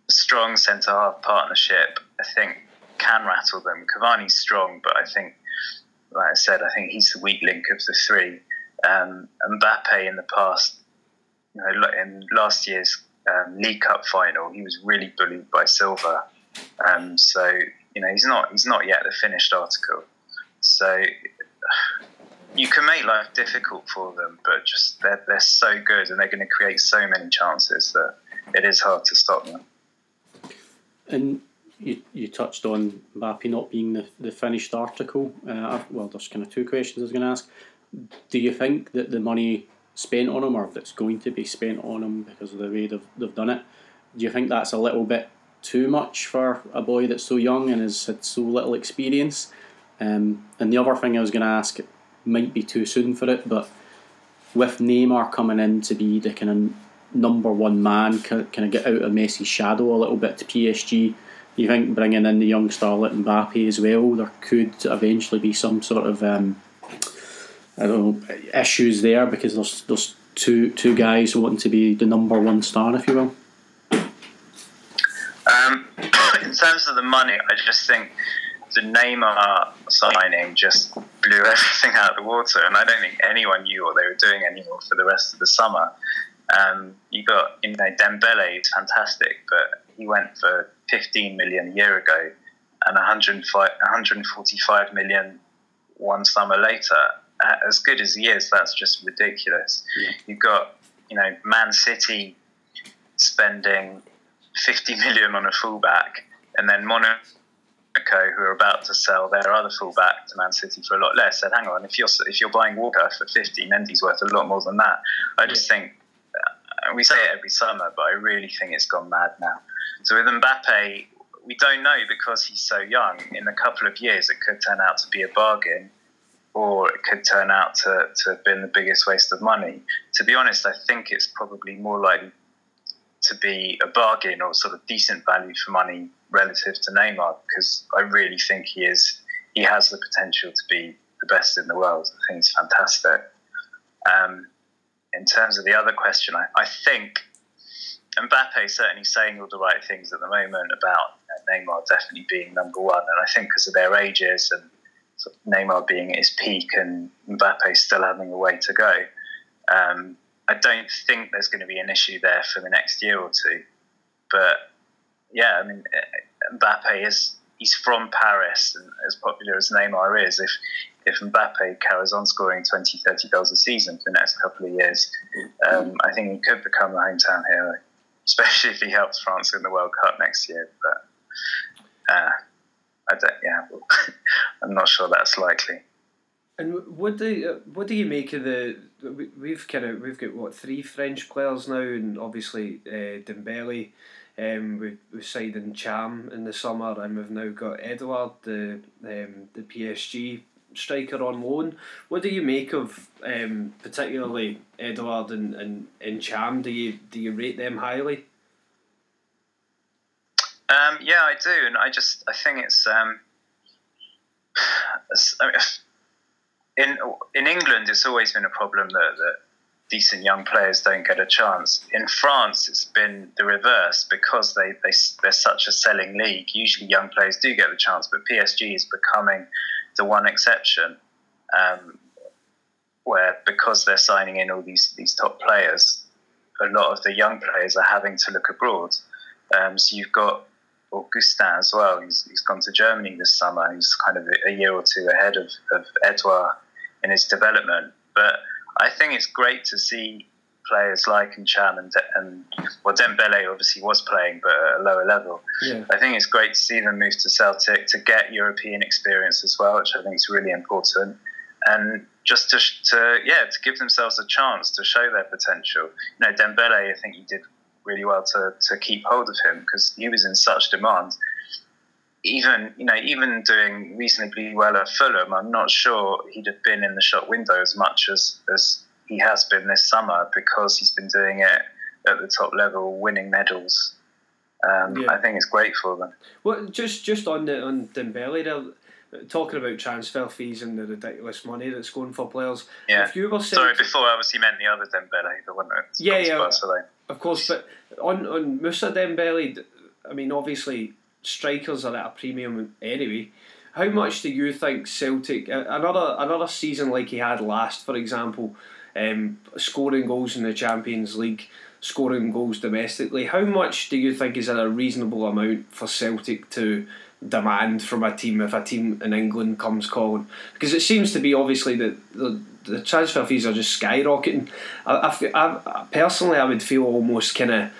strong centre half partnership, I think, can rattle them. Cavani's strong, but I think, like I said, I think he's the weak link of the three. Um, Mbappe in the past, you know, in last year's um, League Cup final, he was really bullied by Silva. Um, so you know, he's not he's not yet the finished article. So you can make life difficult for them, but just they're, they're so good and they're going to create so many chances that it is hard to stop them. And you, you touched on Mbappe not being the, the finished article. Uh, well, there's kind of two questions I was going to ask. Do you think that the money spent on him, or that's going to be spent on him because of the way they've, they've done it, do you think that's a little bit too much for a boy that's so young and has had so little experience? Um, and the other thing I was going to ask might be too soon for it, but with Neymar coming in to be the kind of number one man, kind of get out of Messi's shadow a little bit to PSG. You think bringing in the young starlet Mbappe as well, there could eventually be some sort of um, I don't know issues there because there's there's two two guys wanting to be the number one star, if you will. Um, (coughs) in terms of the money, I just think the Neymar signing just blew (laughs) everything out of the water, and I don't think anyone knew what they were doing anymore for the rest of the summer. Um, you got, you know, Dembele fantastic, but he went for 15 million a year ago and 105, 145 million one summer later. Uh, as good as he is, that's just ridiculous. Yeah. You've got, you know, Man City spending 50 million on a fullback, and then Monaco who are about to sell their other fullback to Man City for a lot less, said, "Hang on, if you're if you're buying Walker for 50, Mendy's worth a lot more than that." I just think uh, we say it every summer, but I really think it's gone mad now. So with Mbappe, we don't know because he's so young. In a couple of years, it could turn out to be a bargain, or it could turn out to, to have been the biggest waste of money. To be honest, I think it's probably more likely to be a bargain or sort of decent value for money relative to Neymar because I really think he is he has the potential to be the best in the world. I think he's fantastic. Um, in terms of the other question, I, I think Mbappe certainly saying all the right things at the moment about Neymar definitely being number one, and I think because of their ages and Neymar being at his peak and Mbappe still having a way to go. Um, I don't think there's going to be an issue there for the next year or two. But yeah, I mean, Mbappe is he's from Paris, and as popular as Neymar is, if if Mbappe carries on scoring 20, 30 goals a season for the next couple of years, um, I think he could become the hometown hero, especially if he helps France in the World Cup next year. But uh, I don't, yeah, (laughs) I'm not sure that's likely. And what do uh, what do you make of the? We've kind of we've got what three French players now, and obviously uh, Dembele. Um, we we signed Ntcham in the summer, and we've now got Edouard, the um, the PSG striker on loan. What do you make of um, particularly Edouard and, and, and Ntcham? Do you do you rate them highly? Um, yeah, I do, and I just I think it's um, (sighs) (sighs) in in England, it's always been a problem that, that decent young players don't get a chance. In France, it's been the reverse because they, they they're such a selling league. Usually, young players do get the chance, but PSG is becoming the one exception. Um, where because they're signing in all these these top players, a lot of the young players are having to look abroad. Um, so you've got Augustin as well. He's, he's gone to Germany this summer. He's kind of a year or two ahead of, of Edouard in his development. But I think it's great to see players like Ntcham and, and well, Dembele obviously was playing, but at a lower level. Yeah. I think it's great to see them move to Celtic to get European experience as well, which I think is really important. And just to, to yeah to give themselves a chance to show their potential. You know, Dembele, I think he did really well to, to keep hold of him because he was in such demand. Even you know, even doing reasonably well at Fulham, I'm not sure he'd have been in the shop window as much as as he has been this summer because he's been doing it at the top level, winning medals. Um, Yeah. I think it's great for them. Well, just just on the on Dembele there, talking about transfer fees and the ridiculous money that's going for players. Yeah. If you were Sorry, before I obviously meant the other Dembele, the one that's Yeah, yeah. Barcelona. Of course, but on on Musa Dembele, I mean, obviously strikers are at a premium anyway. How much do you think Celtic another another season like he had last, for example, um, scoring goals in the Champions League, scoring goals domestically? How much do you think is a reasonable amount for Celtic to demand from a team if a team in England comes calling? Because it seems to be obviously that the the transfer fees are just skyrocketing. I, I, I, personally I would feel almost kind of.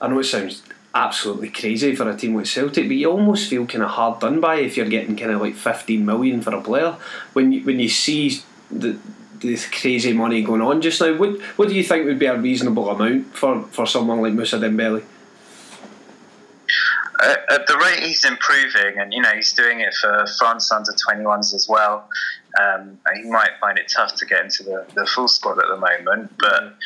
I know it sounds absolutely crazy for a team like Celtic, but you almost feel kind of hard done by if you're getting kind of like 15 million for a player when you, when you see the this crazy money going on just now. What what do you think would be a reasonable amount for, for someone like Musa Dembele? At, at the rate he's improving, and you know he's doing it for France under 21s as well. Um, he might find it tough to get into the, the full squad at the moment, but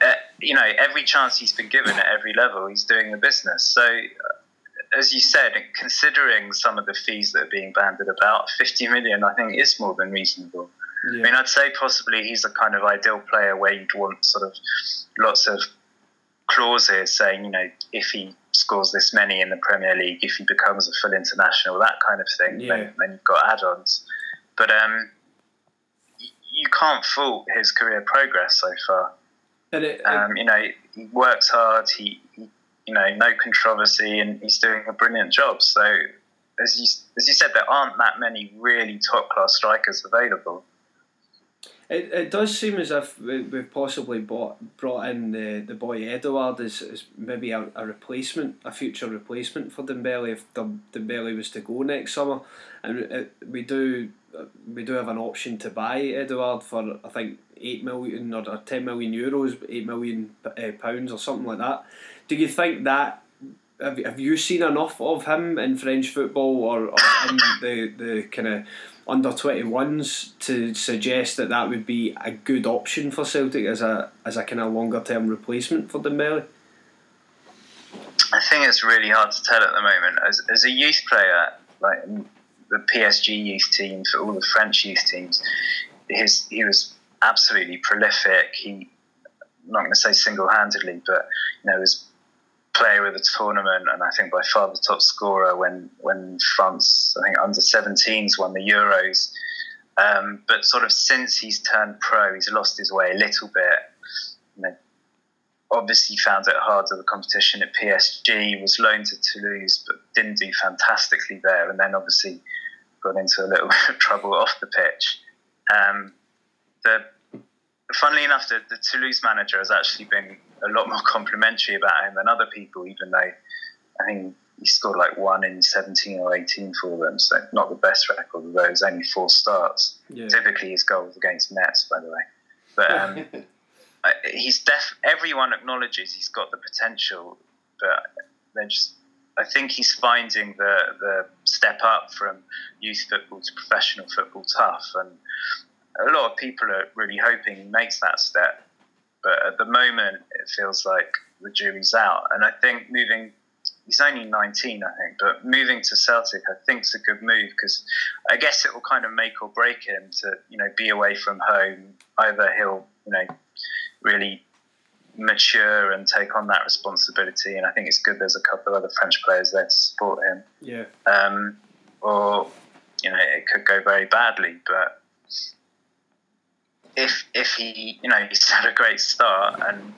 uh, you know every chance he's been given at every level, he's doing the business. So, uh, as you said, considering some of the fees that are being banded about, 50 million, I think is more than reasonable. I mean, I'd say possibly he's a kind of ideal player where you'd want sort of lots of clauses saying, you know, if he scores this many in the Premier League, if he becomes a full international, that kind of thing, Yeah. then, then you've got add-ons. But um, y- you can't fault his career progress so far. And it, it- Um, you know, he works hard. He, he, you know, no controversy, and he's doing a brilliant job. So, as you as you said, there aren't that many really top class strikers available. It, it does seem as if we- we've possibly bought, brought in the, the boy Edouard as, as maybe a, a replacement, a future replacement for Dembele if Dem- Dembele was to go next summer, and it, we do we do have an option to buy Edouard for I think eight million or ten million euros, eight million uh, pounds or something like that. Do you think that? Have, have you seen enough of him in French football or, or in the, the kind of under 21s to suggest that that would be a good option for Celtic as a as a kind of longer term replacement for Dembele? I think it's really hard to tell at the moment. As, as a youth player, like the PSG youth team, for all the French youth teams, his he was absolutely prolific. He, I'm not going to say single-handedly, but you know, was player of the tournament, and I think by far the top scorer when when France, I think under 17s won the Euros. Um, but sort of since he's turned pro, he's lost his way a little bit. You know, obviously found it hard at the competition at PSG, was loaned to Toulouse, but didn't do fantastically there, and then obviously got into a little (laughs) bit of trouble off the pitch. Um, the, funnily enough, the, the Toulouse manager has actually been a lot more (laughs) complimentary about him than other people, even though I think he scored like one in 17 or 18 for them, so not the best record, although it was only four starts. Yeah. Typically, his goal was against Metz, by the way. But um, (laughs) he's def. Everyone acknowledges he's got the potential, but they're just. I think he's finding the the step up from youth football to professional football tough, and a lot of people are really hoping he makes that step. But at the moment, it feels like the jury's out, and I think moving. He's only 19, I think, but moving to Celtic, I think, is a good move because I guess it will kind of make or break him to, you know, be away from home. Either he'll, you know, really mature and take on that responsibility. And I think it's good there's a couple of other French players there to support him. Yeah. Um, or you know, it could go very badly. But if if he, you know, (laughs) he's had a great start, and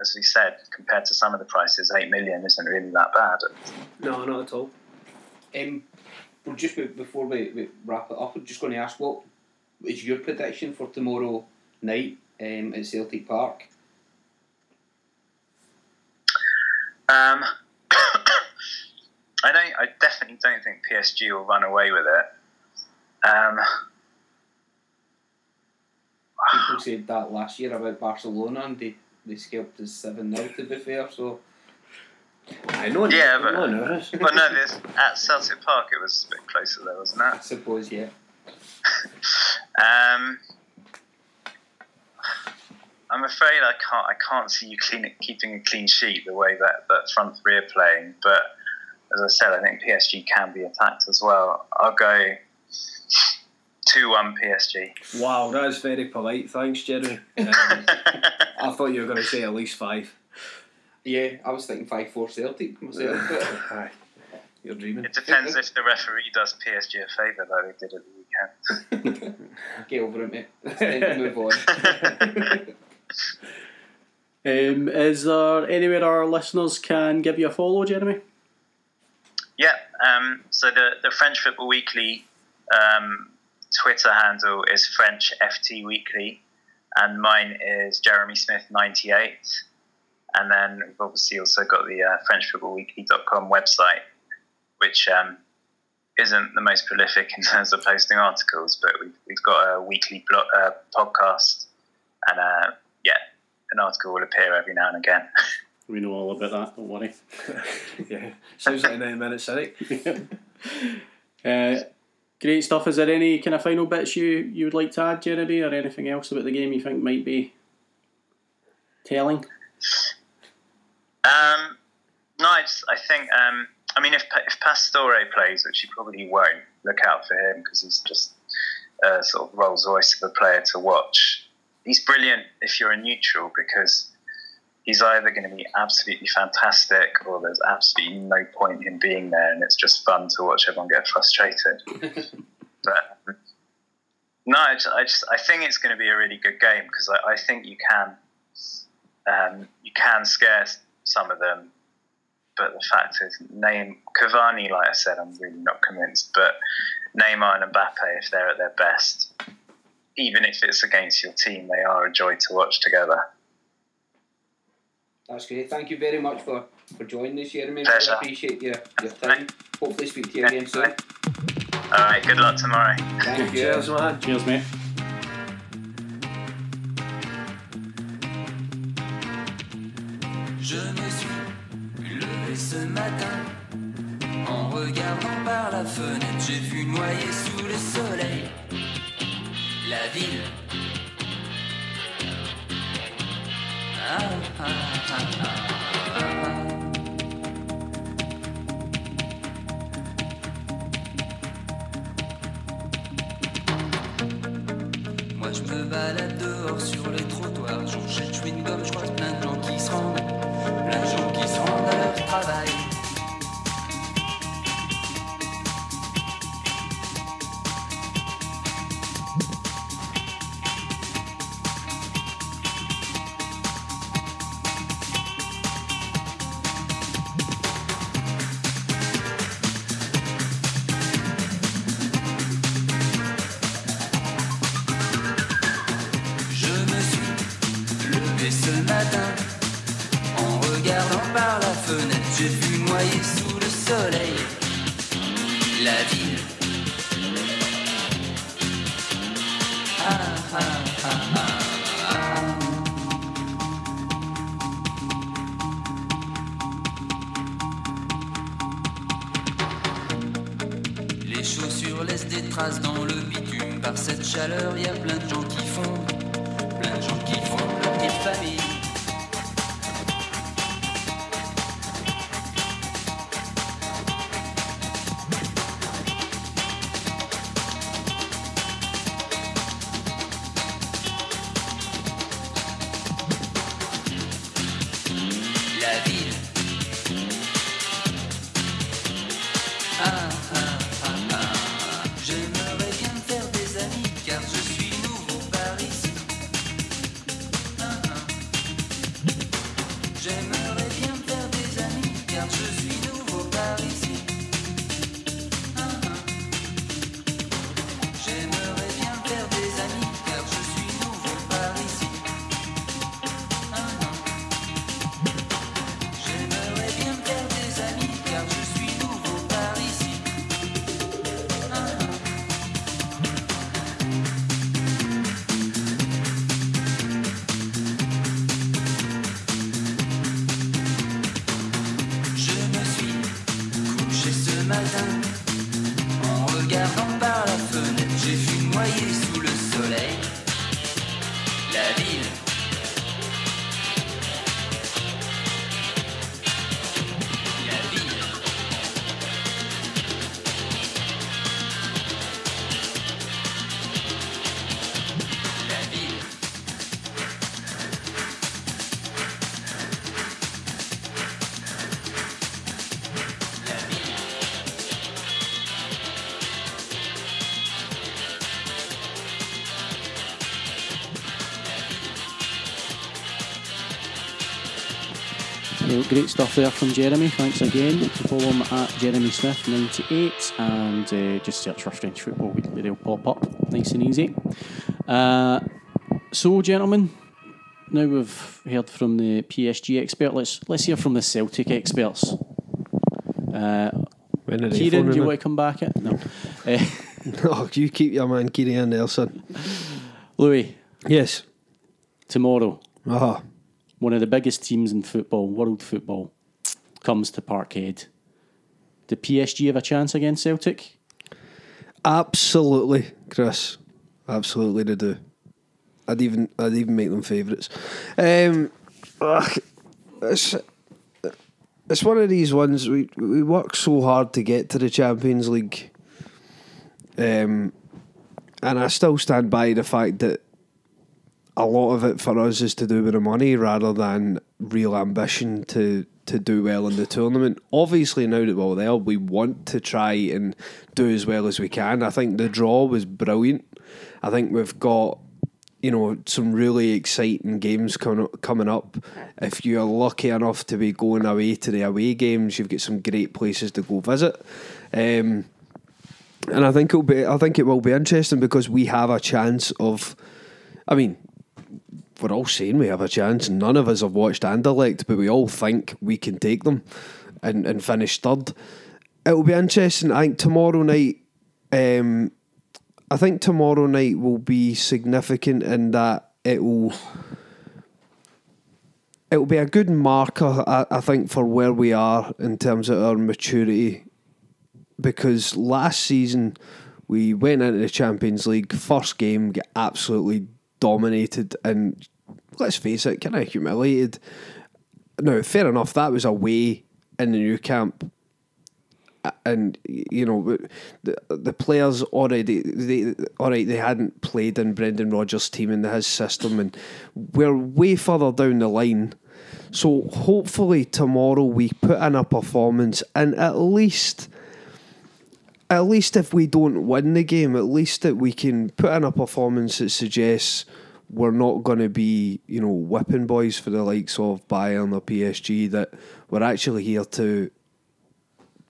as we said, compared to some of the prices, eight million isn't really that bad. No, not at all. Um, well, just be- before we, we wrap it up, I'm just going to ask what is your prediction for tomorrow night um, at Celtic Park? Um, (coughs) I don't. I definitely don't think PSG will run away with it. Um, People said that last year about Barcelona and they, they scalped us 7 0 to be fair, so I know. Yeah, but- no, no, it's- (laughs) no, this at Celtic Park it was a bit closer there, wasn't it? I it? suppose, yeah. (laughs) Um, I'm afraid I can't. I can't see you clean, keeping a clean sheet the way that that front three are playing. But as I said, I think PSG can be attacked as well. I'll go two-one PSG. Wow, that is very polite. Thanks, Jeremy. (laughs) Um, I thought you were going to say at least five. Yeah, I was thinking 5 4 Celtic myself. (laughs) Aye. You're dreaming. It depends if the referee does PSG a favour, like they did at the weekend. (laughs) Get over it, mate. It's time to move on. Um, is there anywhere our listeners can give you a follow, Jeremy? Yeah. Um, so the the French Football Weekly um, Twitter handle is French FT Weekly, and mine is Jeremy Smith ninety eight. And then we've obviously also got the uh, FrenchFootballWeekly.com website, which um, isn't the most prolific in terms of posting articles, but we've, we've got a weekly blog, uh, podcast, and uh, yeah, an article will appear every now and again. (laughs) We know all about that, don't worry. (laughs) yeah. Sounds like a nine minute cynic. uh, great stuff. Is there any kind of final bits you, you would like to add, Jeremy, or anything else about the game you think might be telling? Um, no, I, just, I think. Um, I mean, if if Pastore plays, which he probably won't, look out for him because he's just sort of Rolls Royce of a player to watch. He's brilliant if you're a neutral because he's either going to be absolutely fantastic or there's absolutely no point in being there, and it's just fun to watch everyone get frustrated. (laughs) but um, no, I just, I just I think it's going to be a really good game because I, I think you can um, you can scare some of them. But the fact is, name Cavani, like I said, I'm really not convinced. But Neymar and Mbappe, if they're at their best, even if it's against your team, they are a joy to watch together. That's great. Thank you very much for, for joining us, Jeremy. Pleasure. Really appreciate your, your time. Hopefully, speak to you again soon. All right, good luck tomorrow. Thank you. Cheers, man. Cheers, mate. Je me suis levé ce matin en regardant par la fenêtre. J'ai vu noyer sous le soleil la ville. Ah, ah, great stuff there from Jeremy. Thanks again. You can follow him at Jeremy Smith98 and uh, just search for French Football Weekly. They'll pop up nice and easy. Uh, so, gentlemen, now we've heard from the PSG expert. Let's let's hear from the Celtic experts. Uh, When are Kieran, do you in? want to come back? At? No. (laughs) Uh, Oh, you keep your man Kieran Nelson. Louis, Yes. tomorrow, Ah, one of the biggest teams in football, world football, comes to Parkhead. Do PSG have a chance against Celtic? absolutely, Chris. Absolutely, they do. I'd even, I'd even make them favourites. Um, it's, it's one of these ones we we work so hard to get to the Champions League. Um, and I still stand by the fact that a lot of it for us is to do with the money rather than real ambition to to do well in the tournament. Obviously, now that we're there, we want to try and do as well as we can. I think the draw was brilliant. I think we've got you know some really exciting games coming up, coming up. If you're lucky enough to be going away to the away games, you've got some great places to go visit. Um, and I think it'll be. I think it will be interesting because we have a chance of. I mean, we're all saying we have a chance. None of us have watched Anderlecht, but we all think we can take them and, and finish third. It'll be interesting. I think tomorrow night. Um, I think tomorrow night will be significant in that it will. It will be a good marker, I, I think, for where we are in terms of our maturity because last season we went into the Champions League first game, absolutely dominated, and let's face it, kind of humiliated. Now, fair enough, that was away in the Nou Camp, and you know the the players already they all right they hadn't played in Brendan Rodgers' team in his system, and we're way further down the line. So hopefully tomorrow we put in a performance and at least at least if we don't win the game, at least that we can put in a performance that suggests we're not going to be, you know, whipping boys for the likes of Bayern or PSG. That we're actually here to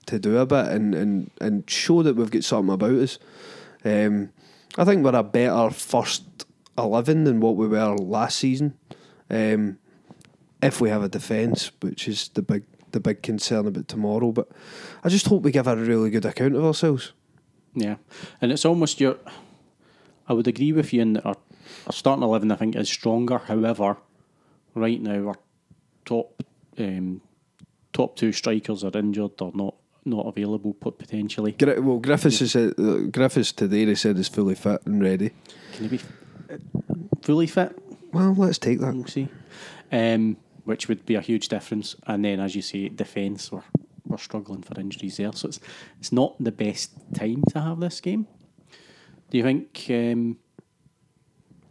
to do a bit and and, and show that we've got something about us. Um, I think we're a better first eleven than what we were last season. Um, if we have a defence, which is the big the big concern about tomorrow. But I just hope we give a really good account of ourselves. Yeah, and it's almost your. I would agree with you in that our, our starting eleven, I think, is stronger. However, right now our top um, top two strikers are injured or not not available pot- potentially. Gri- well, Griffiths is uh, Griffiths today. They said is fully fit and ready. Can he be f- fully fit? Well, let's take that. We'll see. Um, which would be a huge difference. And then, as you say, defence, we're, we're struggling for injuries there. So it's it's not the best time to have this game. Do you think um,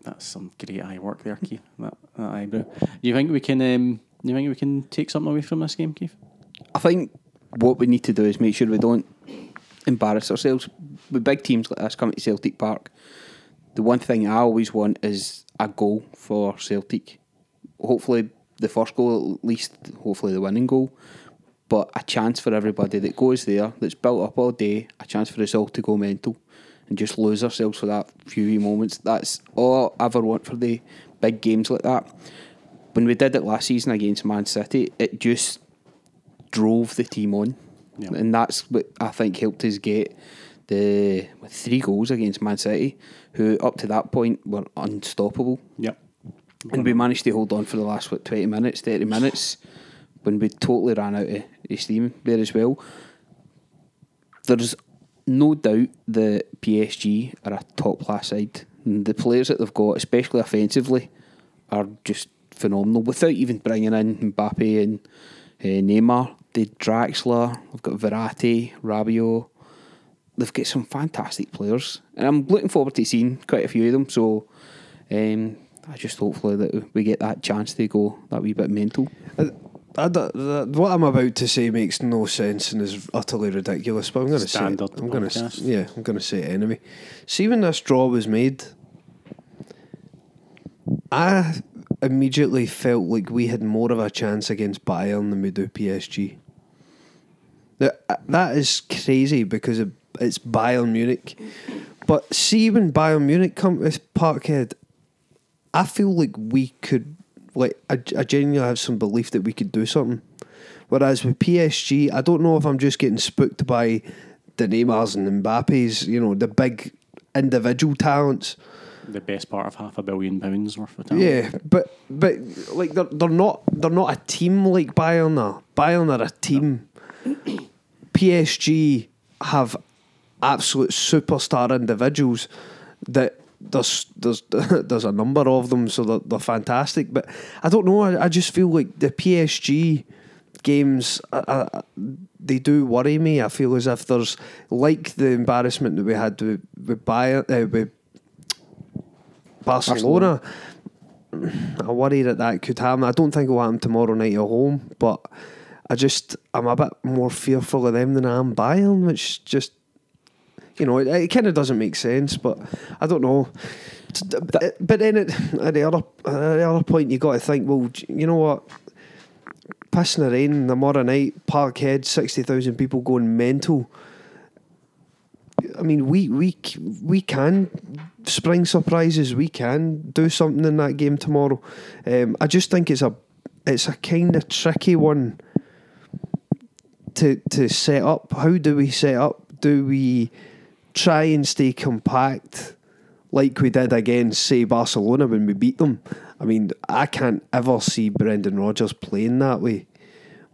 that's some great eye work there, Keith? That, that eyebrow. Do you think we can um, You think we can take something away from this game, Keith? I think what we need to do is make sure we don't embarrass ourselves. With big teams like this coming to Celtic Park, the one thing I always want is a goal for Celtic. Hopefully, the first goal at least, hopefully, the winning goal. But a chance for everybody that goes there, that's built up all day, a chance for us all to go mental and just lose ourselves for that few moments. That's all I ever want for the big games like that. When we did it last season against Man City, it just drove the team on. And that's what I think helped us get the three goals against Man City, who up to that point were unstoppable. Yep. And we managed to hold on for the last what twenty minutes, thirty minutes, when we totally ran out of, of steam there as well. There's no doubt that PSG are a top class side. And the players that they've got, especially offensively, are just phenomenal. Without even bringing in Mbappe and uh, Neymar, the Draxler, they've got Verratti, Rabiot. They've got some fantastic players, and I'm looking forward to seeing quite a few of them. So, um, I just hopefully that we get that chance to go that wee bit mental. Uh, I, I don't- uh, what I'm about to say makes no sense and is utterly ridiculous. But I'm going to say, it. I'm going to, yeah, I'm going to say it anyway. See, when this draw was made, I immediately felt like we had more of a chance against Bayern than we do PSG. That uh, that is crazy because it's Bayern Munich. But see, when Bayern Munich come to Parkhead, I feel like we could, like, I, I genuinely have some belief that we could do something. Whereas with PSG, I don't know if I'm just getting spooked by the Neymars and Mbappes, you know, the big individual talents. The best part of half a billion pounds worth of talent. Yeah, but but like they're they're not they're not a team like Bayern are. Bayern are a team. (clears throat) PSG have absolute superstar individuals that there's there's (laughs) there's a number of them, so they're, they're fantastic. But I don't know. I, I just feel like the PSG games uh, uh, they do worry me. I feel as if there's like the embarrassment that we had with with Bayern uh, with Barcelona. I worry that that could happen. I don't think it will happen tomorrow night at home, but I just I'm a bit more fearful of them than I am Bayern, which just you know it, it kind of doesn't make sense. But I don't know. T- d- But, but then it, at the other at the other point, you got to think. Well, you know what? Pissing the rain tomorrow night, Parkhead, sixty thousand people going mental. I mean, we we we can spring surprises. We can do something in that game tomorrow. Um, I just think it's a it's a kind of tricky one to to set up. How do we set up? Do we try and stay compact like we did against say Barcelona when we beat them? I mean, I can't ever see Brendan Rodgers playing that way.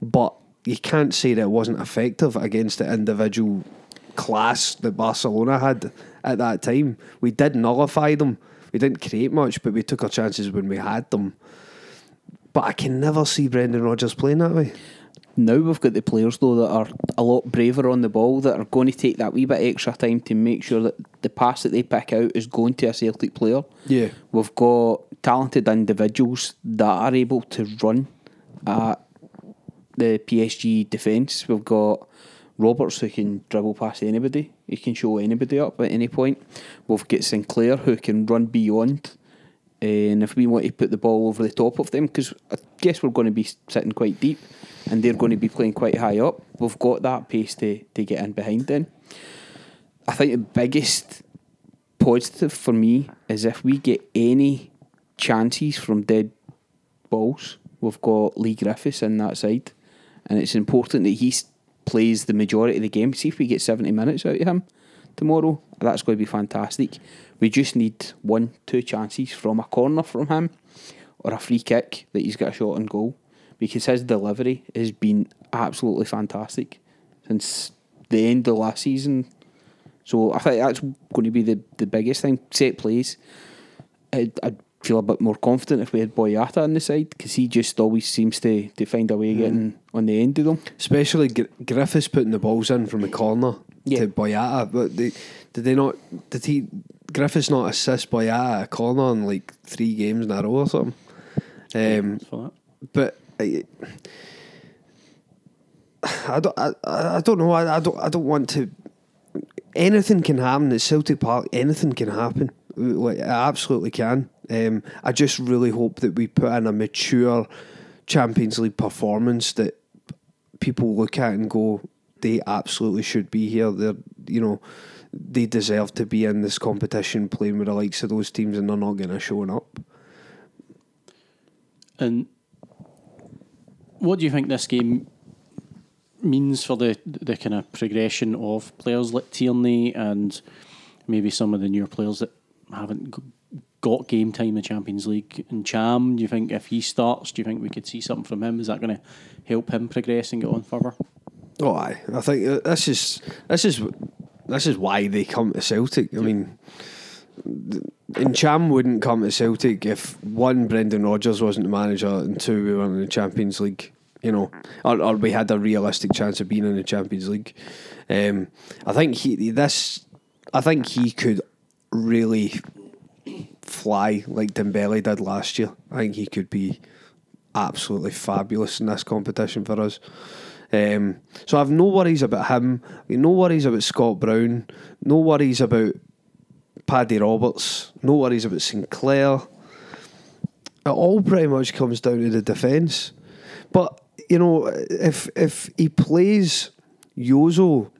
But you can't say that it wasn't effective against the individual class that Barcelona had at that time. We did nullify them. We didn't create much, but we took our chances when we had them. But I can never see Brendan Rodgers playing that way. Now we've got the players though that are a lot braver on the ball that are going to take that wee bit extra time to make sure that the pass that they pick out is going to a Celtic player. Yeah. We've got talented individuals that are able to run at the PSG defence. We've got Roberts who can dribble past anybody. He can show anybody up at any point. We've got Sinclair who can run beyond. And if we want to put the ball over the top of them, because I guess we're going to be sitting quite deep and they're going to be playing quite high up, we've got that pace to, to get in behind them. I think the biggest positive for me is if we get any chances from dead balls, we've got Leigh Griffiths in that side, and it's important that he plays the majority of the game. See if we get 70 minutes out of him tomorrow, that's going to be fantastic. We just need one, two chances from a corner from him or a free kick that he's got a shot on goal because his delivery has been absolutely fantastic since the end of last season. So I think that's going to be the, the biggest thing. Set plays. I'd, I'd feel a bit more confident if we had Boyata on the side because he just always seems to, to find a way of getting on the end of them. Especially Gr- Griffiths putting the balls in from the corner Yeah. to Boyata. But they, did they not? Did he? Griffiths not assist Boyata a corner in like three games in a row or something? Um, For that. but I, don't. I, I don't know. I, I don't. I don't want to. Anything can happen at Celtic Park. Anything can happen. Like, it absolutely can. Um, I just really hope that we put in a mature Champions League performance that people look at and go, they absolutely should be here. They're, you know, they deserve to be in this competition playing with the likes of those teams, and they're not going to show up. And what do you think this game means for the the kind of progression of players like Tierney and maybe some of the newer players that haven't got game time in the Champions League? And Cham, do you think if he starts, do you think we could see something from him? Is that going to help him progress and get on further? Oh, aye. I think uh, this is this is this is why they come to Celtic. I mean, and Cham wouldn't come to Celtic if one Brendan Rodgers wasn't the manager and two we weren't in the Champions League. You know, or, or we had a realistic chance of being in the Champions League. Um, I think he this. I think he could really fly like Dembele did last year. I think he could be absolutely fabulous in this competition for us. Um, so I've no worries about him. No worries about Scott Brown. No worries about Paddy Roberts. No worries about Sinclair. It all pretty much comes down to the defence. But you know, if if he plays Jozo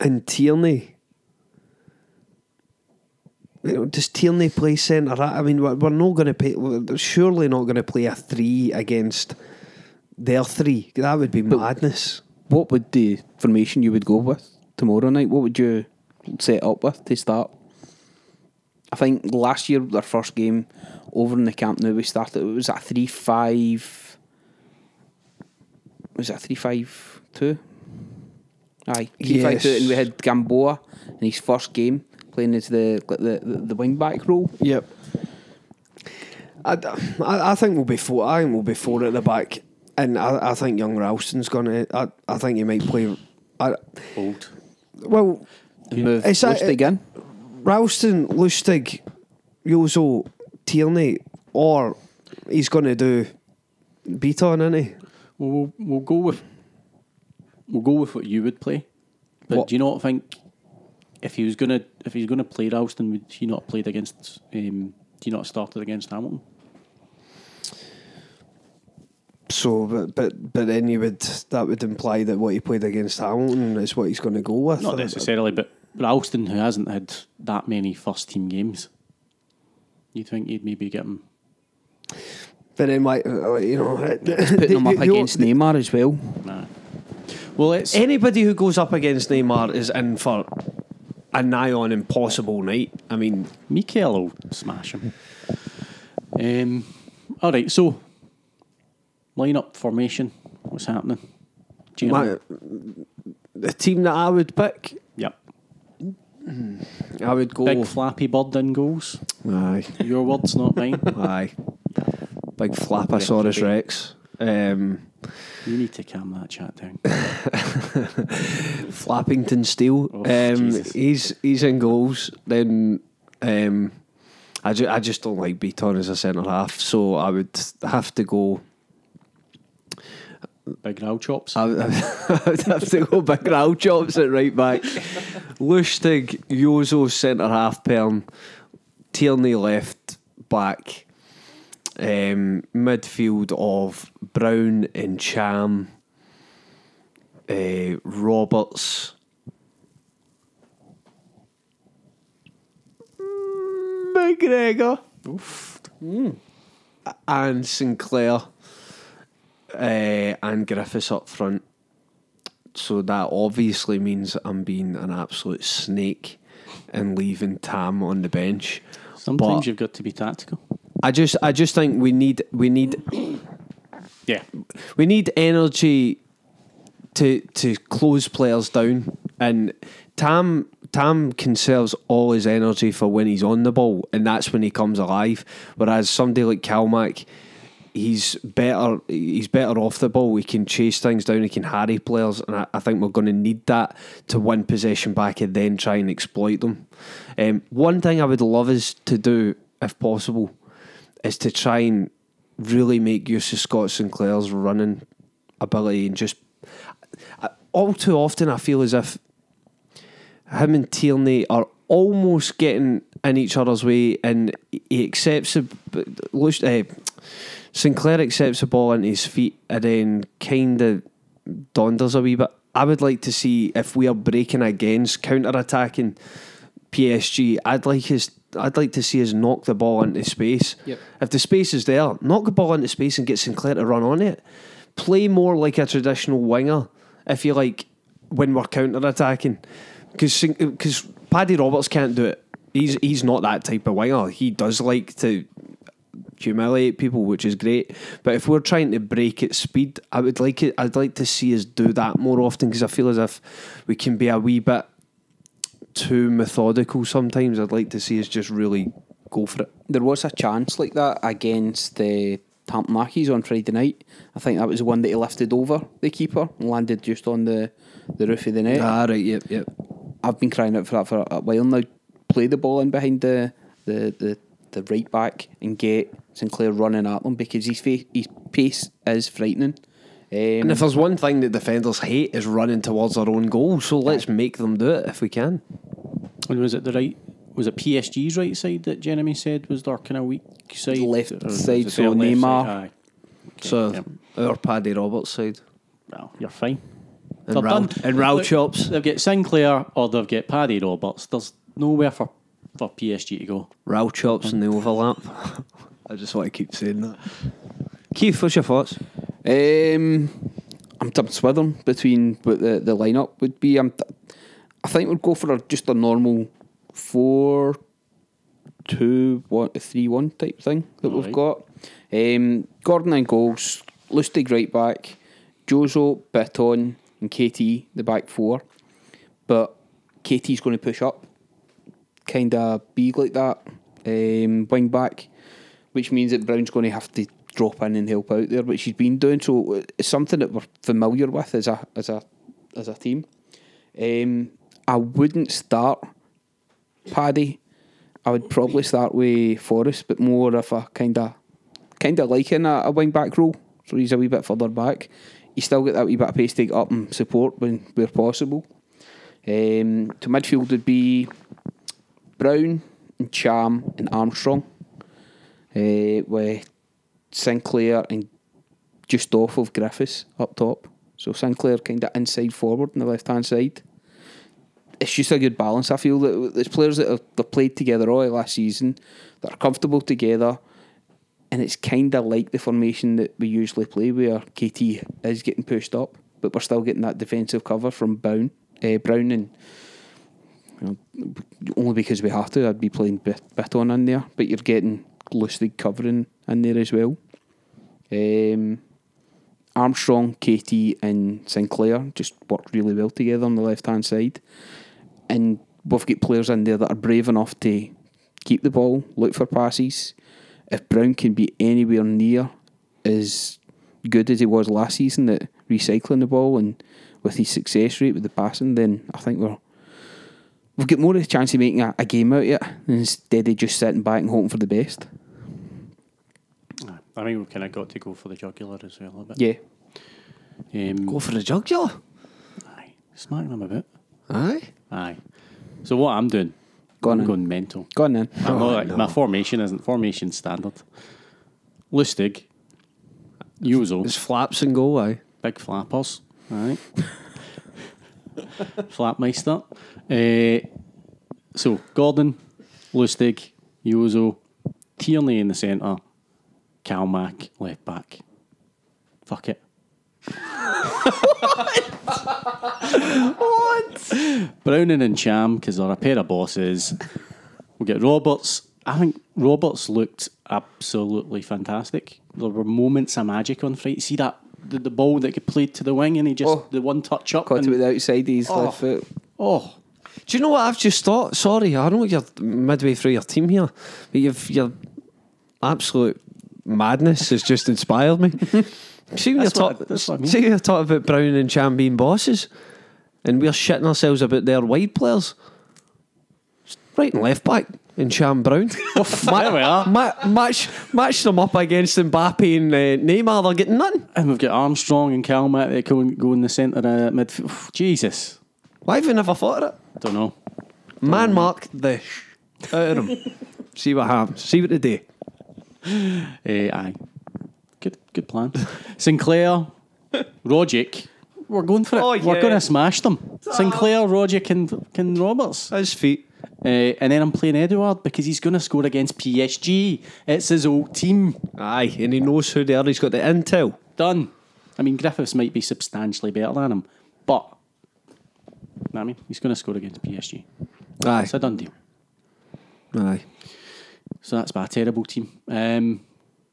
and Tierney, you know, does Tierney play centre? I mean, we're, we're not going to play. We're surely not going to play a three against their three. That would be madness. What would the formation you would go with tomorrow night? What would you set up with to start? I think last year, their first game over in the Camp Nou we started. It was a three-five. Was it a three-five-two? Aye, three-five-two, Yes. and we had Gamboa in his first game playing as the the the, the wing back role. Yep. I, I, I think we'll be four. I think we'll be four at the back, and I, I think young Ralston's gonna. I, I think he might play. I, Old. well, And move Is that- Lustig in. Ralston, Lustig, Jozo, Tierney, or he's going to do Bitton, isn't he? Well, we'll we'll go with we'll go with what you would play. But What- do you not think if he was gonna if he's gonna play Ralston, would he not have played against? Um, do you not have started against Hamilton? So, but, but but then you would that would imply that what he played against Hamilton is what he's going to go with. Not necessarily, but Ralston, who hasn't had that many first team games, you'd think you'd maybe get him? But then, why uh, you know, (laughs) Putting him up against Neymar as well. Nah. Well, it's Anybody who goes up against Neymar is in for a nigh on impossible night. I mean, Mikel will smash him. Um, all right, so lineup formation. What's happening? Gentlemen? my, the team that I would pick, Yep. I would go. Big flappy bird in goals. aye, Your words, not mine. (laughs) aye. Big Flapposaurus Rex. Um, You need to calm that chat down. (laughs) Flappington Steel. Oh, um, Jesus. he's he's in goals. Then um, I, ju- I just don't like Bitton as a centre half, so I would have to go. Big row chops. I would, (laughs) have to go big row chops at right back. Lustig, Jozo centre half perm, Tierney left back. Um, midfield of Brown and Cham, uh, Roberts, McGregor, and Sinclair, uh, and Griffiths up front. So that obviously means I'm being an absolute snake and leaving Tam on the bench. Sometimes but- you've got to be tactical. I just I just think we need we need Yeah. we need energy to to close players down and Tam Tam conserves all his energy for when he's on the ball and that's when he comes alive whereas somebody like Calmac he's better he's better off the ball. He can chase things down. He can harry players. And I, I think we're going to need that to win possession back and then try and exploit them. Um, one thing I would love us to do if possible is to try and really make use of Scott Sinclair's running ability and just all too often I feel as if him and Tierney are almost getting in each other's way and he accepts uh, Sinclair accepts the ball into his feet and then kind of donders a wee bit. I would like to see if we are breaking against counter attacking PSG. I'd like his. I'd like to see us knock the ball into space. Yep. If the space is there, knock the ball into space and get Sinclair to run on it. Play more like a traditional winger, if you like, when we're counter attacking. Because Paddy Roberts can't do it. He's he's not that type of winger. He does like to humiliate people, which is great. But if we're trying to break at speed, I would like it. I'd like to see us do that more often because I feel as if we can be a wee bit too methodical sometimes. I'd like to see us just really go for it. There was a chance like that against the Hamilton Accies on Friday night. I think that was the one that he lifted over the keeper and landed just on the, the roof of the net. Ah, right, yep, yep. I've been crying out for that for a while now. Play the ball in behind the the, the, the right back and get Sinclair running at them because his, fa- his pace is frightening. Um, And if there's one thing that defenders hate is running towards their own goal, so let's make them do it if we can. And was it the right? Was it PSG's right side that Jeremy said was their kind of weak side? Left Or side, it so left Neymar. side? Aye. So yep. our Paddy Roberts side Well, you're fine. and They're Raul, done. and Raul Look, chops. They've got Sinclair or they've got Paddy Roberts. There's nowhere for, for PSG to go. Raul chops in the overlap. (laughs) I just want to keep saying that. Keith, what's your thoughts? Um, I'm dumped with them between what the, the lineup would be. I'm, I think we'd go for a, just a normal four, two, one, three, one type thing that we've got. Um, Gordon and goals, Lustig right back, Jozo, Bitton, and KT the back four. But KT's going to push up, kind of be like that, um, wing back, which means that Brown's going to have to drop in and help out there, which he's been doing. So it's something that we're familiar with as a as a as a team. Um, I wouldn't start Paddy. I would probably start with Forrest, but more of a kind of kind of liking a, a wing back role. So he's a wee bit further back. He's still got that wee bit of pace to get up and support when where possible. Um, to midfield would be Brown and Cham and Armstrong, uh, with Sinclair and just off of Griffiths up top. So Sinclair kind of inside forward on the left hand side. It's just a good balance. I feel that there's players that have played together all last season that are comfortable together, and it's kind of like the formation that we usually play, where KT is getting pushed up, but we're still getting that defensive cover from Brown, uh, Brown, and you know, only because we have to. I'd be playing bit, bit on in there, but you're getting Lustig covering in there as well. Um, Armstrong, KT, and Sinclair just work really well together on the left hand side. And we've got players in there that are brave enough to keep the ball, look for passes. If Brown can be anywhere near as good as he was last season at recycling the ball and with his success rate with the passing, then I think we're we've got more of a chance of making a, a game out of it instead of just sitting back and hoping for the best. I mean, we've kind of got to go for the jugular as well a bit. Yeah. Um, Go for the jugular. aye. Smack them a bit. Aye. Aye. So what I'm doing, Go on I'm then. going mental. Go on then. I'm not Oh, like, no. My formation isn't formation standard. Lustig, Jozo, It's flaps and go, aye. big flappers. Right. (laughs) (laughs) Flapmeister. Uh, so Gordon, Lustig, Jozo, Tierney in the centre, Calmac left back. Fuck it. What? what? (laughs) Browning and Cham because they're a pair of bosses. We'll get Roberts. I think Roberts looked absolutely fantastic. There were moments of magic on Friday. See that the, the ball that could played to the wing and he just Oh. the one touch up. Caught and- it with the outside of his Oh. left foot. oh, Do you know what I've just thought? Sorry, I know you're midway through your team here, but you've your absolute madness has just inspired me. (laughs) See when you're That's what- talking, that's what I see when you're talking about Brown and Cham being bosses, and we're shitting ourselves about their wide players. Right and left back, and Sham Brown. (laughs) there we are. Ma- match, match them up against Mbappe and uh, Neymar. They're getting nothing. And we've got Armstrong and Calmac that go, go in the centre uh, midfield. Jesus. Why have you never thought of it? Don't know. Man mark the sh out of them. (laughs) See what happens. See what they do. (laughs) Eh, aye. Good good plan. Sinclair, Rogic. We're going for it. Oh, We're going to smash them. Sinclair, Rogic, and, and Roberts. His feet. Uh, and then I'm playing Edouard because he's going to score against PSG. It's his old team. Aye, and he knows who they are. He's got the intel. Done. I mean, Griffiths might be substantially better than him, but know I mean, he's going to score against PSG. Aye, It's a done deal. aye. So that's by a terrible team. Um,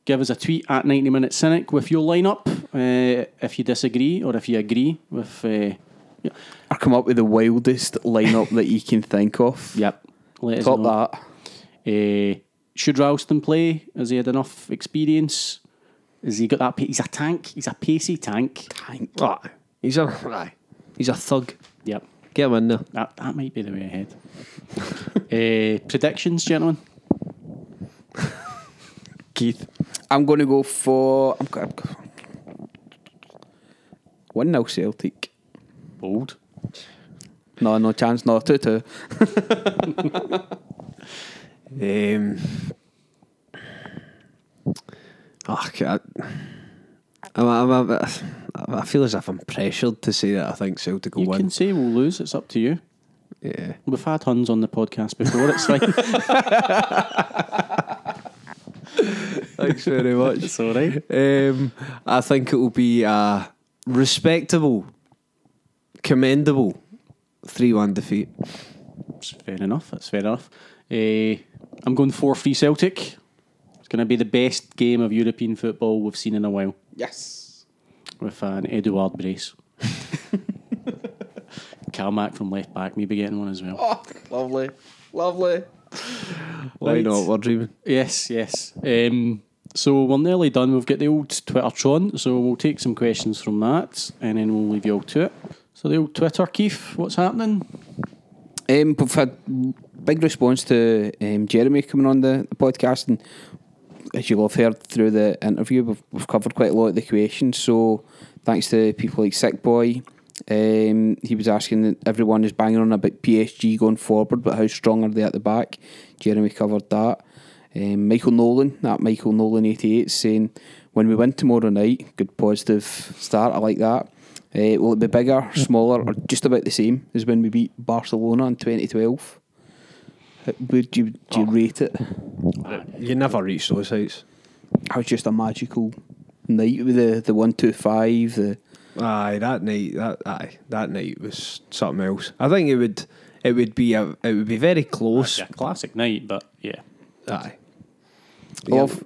give us a tweet at 90 Minute Cynic with your lineup uh, if you disagree or if you agree with. Uh, yeah. Or come up with the wildest lineup that you can think of. (laughs) Yep. Let us Top know. that. Uh, should Ralston play? Has he had enough experience? Has he got that? Pa- he's a tank. He's a pacey tank. Tank. Aye. He's a aye. He's a thug. Yep. Get him in there. That that might be the way ahead. uh, (laughs) predictions, gentlemen. (laughs) Keith. I'm going to go for. I'm going 1 0 Celtic. Bold. No, no chance. No, 2 2. Um, oh, I, I'm, I'm, I'm, I feel as if I'm pressured to say that I think Celtic will You win. You can say we'll lose. It's up to you. Yeah. We've had Huns on the podcast before. It's fine. (laughs) Thanks very much. it's all right. Um, I think it will be a respectable, commendable 3 1 defeat. It's fair enough. That's fair enough. Uh, I'm going 4 3 Celtic. It's going to be the best game of European football we've seen in a while Yes. with an Edouard brace. (laughs) Calmac from left back, maybe getting one as well. Oh, lovely. Lovely. Why Right. not? We're dreaming. Yes, yes. Um, so we're nearly done. We've got the old Twitter Twittertron, so we'll take some questions from that and then we'll leave you all to it. So the old Twitter, Keith, what's happening? Um, we've had big response to um, Jeremy coming on the, the podcast, and as you'll have heard through the interview, we've, we've covered quite a lot of the questions. So, thanks to people like Sick Boy, um, he was asking that everyone is banging on about PSG going forward, but how strong are they at the back? Jeremy covered that. Um, Michael Nolan, that Michael Nolan eighty eight, saying when we win tomorrow night, good positive start. I like that. Uh, will it be bigger, smaller, or just about the same as when we beat Barcelona in 2012? Would you, do you rate it? You never reach those heights. It was just a magical night with the, the 125, the Aye, that night, that aye, that night was something else. I think it would, it would be a, it would be very close. Yeah, classic night, but yeah. Aye. I love,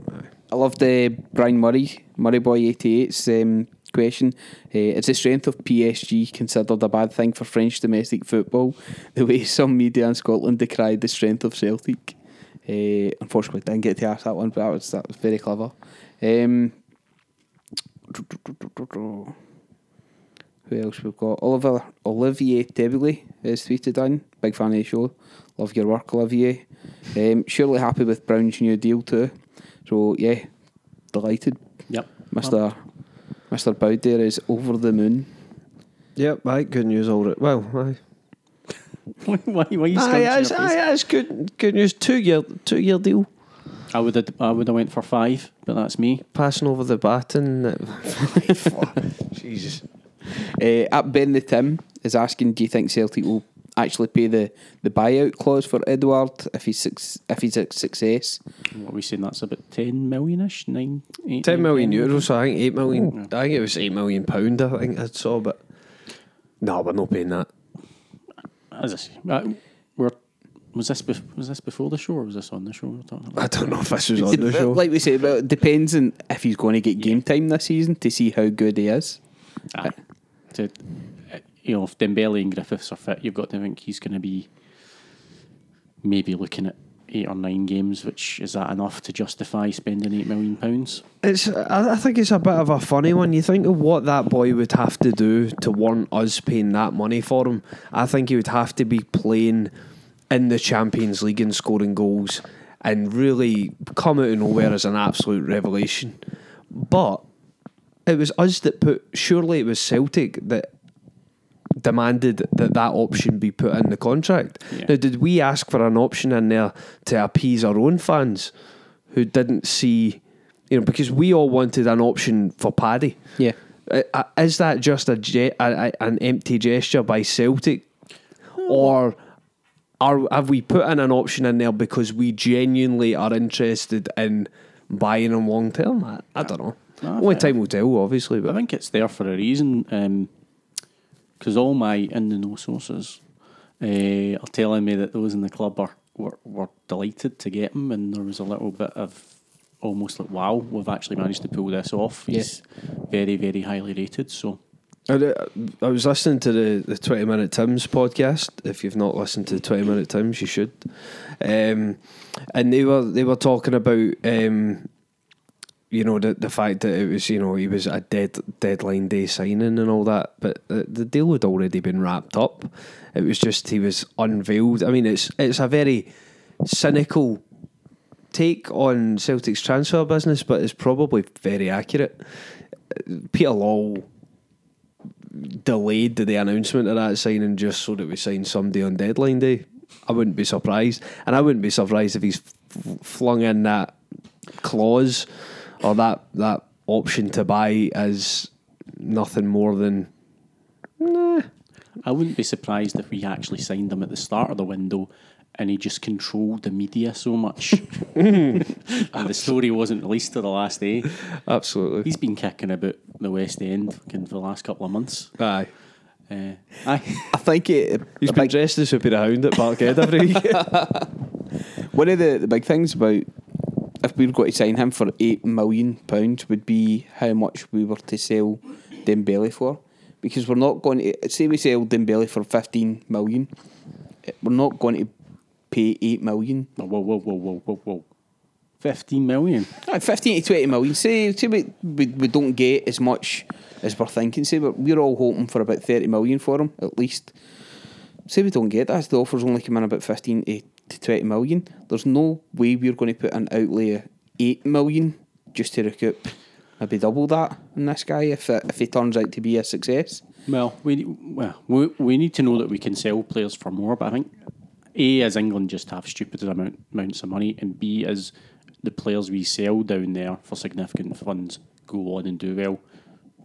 I love the Brian Murray, Murray Boy 88's um, question. Uh, is the strength of PSG considered a bad thing for French domestic football? The way some media in Scotland decried the strength of Celtic. Uh, unfortunately, didn't get to ask that one, but that was, that was very clever. Um, who else we've got? Oliver Olivier Debily is tweeted in. Big fan of the show. Love your work, Olivier. Um, surely happy with Brown's new deal too. So yeah, delighted. Yep. Mister Mister Boud there is over the moon. Yep, aye, good news all right. Well, aye. why, why, why are you ah, Aye, scrunching aye, your aye, ah, it's good, good news. Two year, two year deal. I would have I would have went for five, but that's me. Passing over the baton. Uh, (laughs) Jesus. Uh, at Ben the Tim is asking, do you think Celtic will actually pay the, the buyout clause for Edouard if he's suc- if he's a success? What are we saying? That's about ten million ish, nine, eight, 10 nine, million 10 euros, so I think 8 million. I think it was 8 million pound, I think I saw, but no, we're not paying that. As I say, uh, we're was this bef- was this before the show or was this on the show? We're talking about? I don't know if this was on the show. Like we say, well, it depends on if he's going to get game time this season to see how good he is. Aye. To, you know, if Dembele and Griffiths are fit, you've got to think he's going to be maybe looking at eight or nine games. Which is that enough to justify spending eight million pounds? It's. I, think it's a bit of a funny one. You think of what that boy would have to do to warrant us paying that money for him. I think he would have to be playing in the Champions League and scoring goals and really come out of nowhere as an absolute revelation. But it was us that put, surely it was Celtic that demanded that that option be put in the contract. Yeah. Now, did we ask for an option in there to appease our own fans who didn't see, you know, because we all wanted an option for Paddy. Yeah. Is that just a, a, a an empty gesture by Celtic, or are have we put in an option in there because we genuinely are interested in buying him long term? I, I don't know. No, Only time will tell, obviously. I think it's there for a reason. Um, Because all my in the know sources uh, are telling me that those in the club are were, were delighted to get him, and there was a little bit of almost like, wow, we've actually managed to pull this off. He's very, very highly rated. So I, I was listening to the, the 20 Minute Tims podcast. If you've not listened to the 20 Minute Tims, you should. Um, and they were they were talking about um, you know the the fact that it was you know he was a dead deadline day signing and all that, but the, the deal had already been wrapped up. It was just he was unveiled. I mean, it's it's a very cynical take on Celtic's transfer business, but it's probably very accurate. Peter Lawwell delayed the announcement of that signing just so that we signed somebody on deadline day. I wouldn't be surprised, and I wouldn't be surprised if he's f- flung in that clause or that that option to buy as nothing more than I wouldn't be surprised if we actually signed him at the start of the window and he just controlled the media so much. (laughs) and the story wasn't released to the last day. absolutely. He's been kicking about the West End for the last couple of months. Aye, Uh, aye. (laughs) I think it, he's a been big, dressed as Hoopy the Hound at Parkhead every (laughs) week. one of the, the big things about if we were going to sign him for eight million pounds would be how much we were to sell Dembele for, because we're not going to say we sell Dembele for fifteen million, eh, we're not going to pay eight million. Whoa, whoa, whoa, whoa, whoa, whoa, whoa. 15 million. Aye, 15 to 20 million. Say, say we, we, we don't get as much as we're thinking. Say we're, we're all hoping for about 30 million for him, at least. Say we don't get that. The offer's only come in about 15 to, to 20 million. There's no way we're going to put an outlay of 8 million just to recoup maybe double that in this guy if, it, if he turns out to be a success. Well, we well we, we need to know that we can sell players for more, but I think A as England just have stupid amount, amounts of money, and B as the players we sell down there for significant funds go on and do well.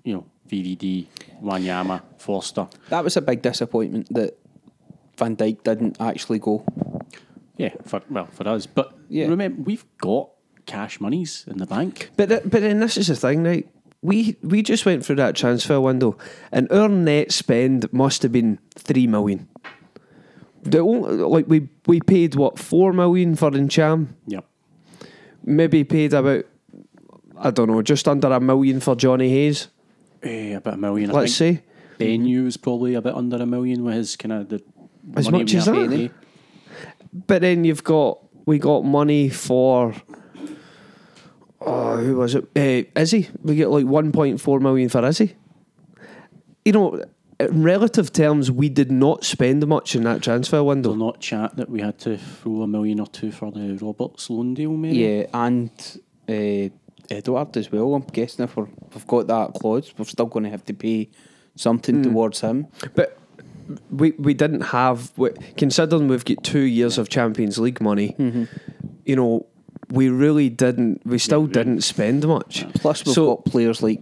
You know, VVD, Wanyama, Forster. That was a big disappointment that Van Dijk didn't actually go. Yeah, for well for us. But Yeah. remember, we've got cash monies in the bank. But th- but then this is the thing, right? We we just went through that transfer window, and our net spend must have been three million. The only, like we we paid what four million for Ntcham, Yep. maybe paid about I don't know, just under a million for Johnny Hayes. Eh, about a million. I Let's think. say. Benyu is probably a bit under a million with his kind of the As much as that? To pay. But then you've got we got money for oh who was it? Uh, Izzy. We get like one point four million for Izzy. You know, in relative terms, we did not spend much in that transfer window. Will not chat that we had to throw a million or two for the Roberts loan deal, maybe. Yeah, and uh, Edouard as well. I'm guessing if we're, we've got that clause, we're still going to have to pay something towards him. But we we didn't have considering we've got two years of Champions League money. You know, we really didn't. We still didn't spend much. Plus, we've So- got players like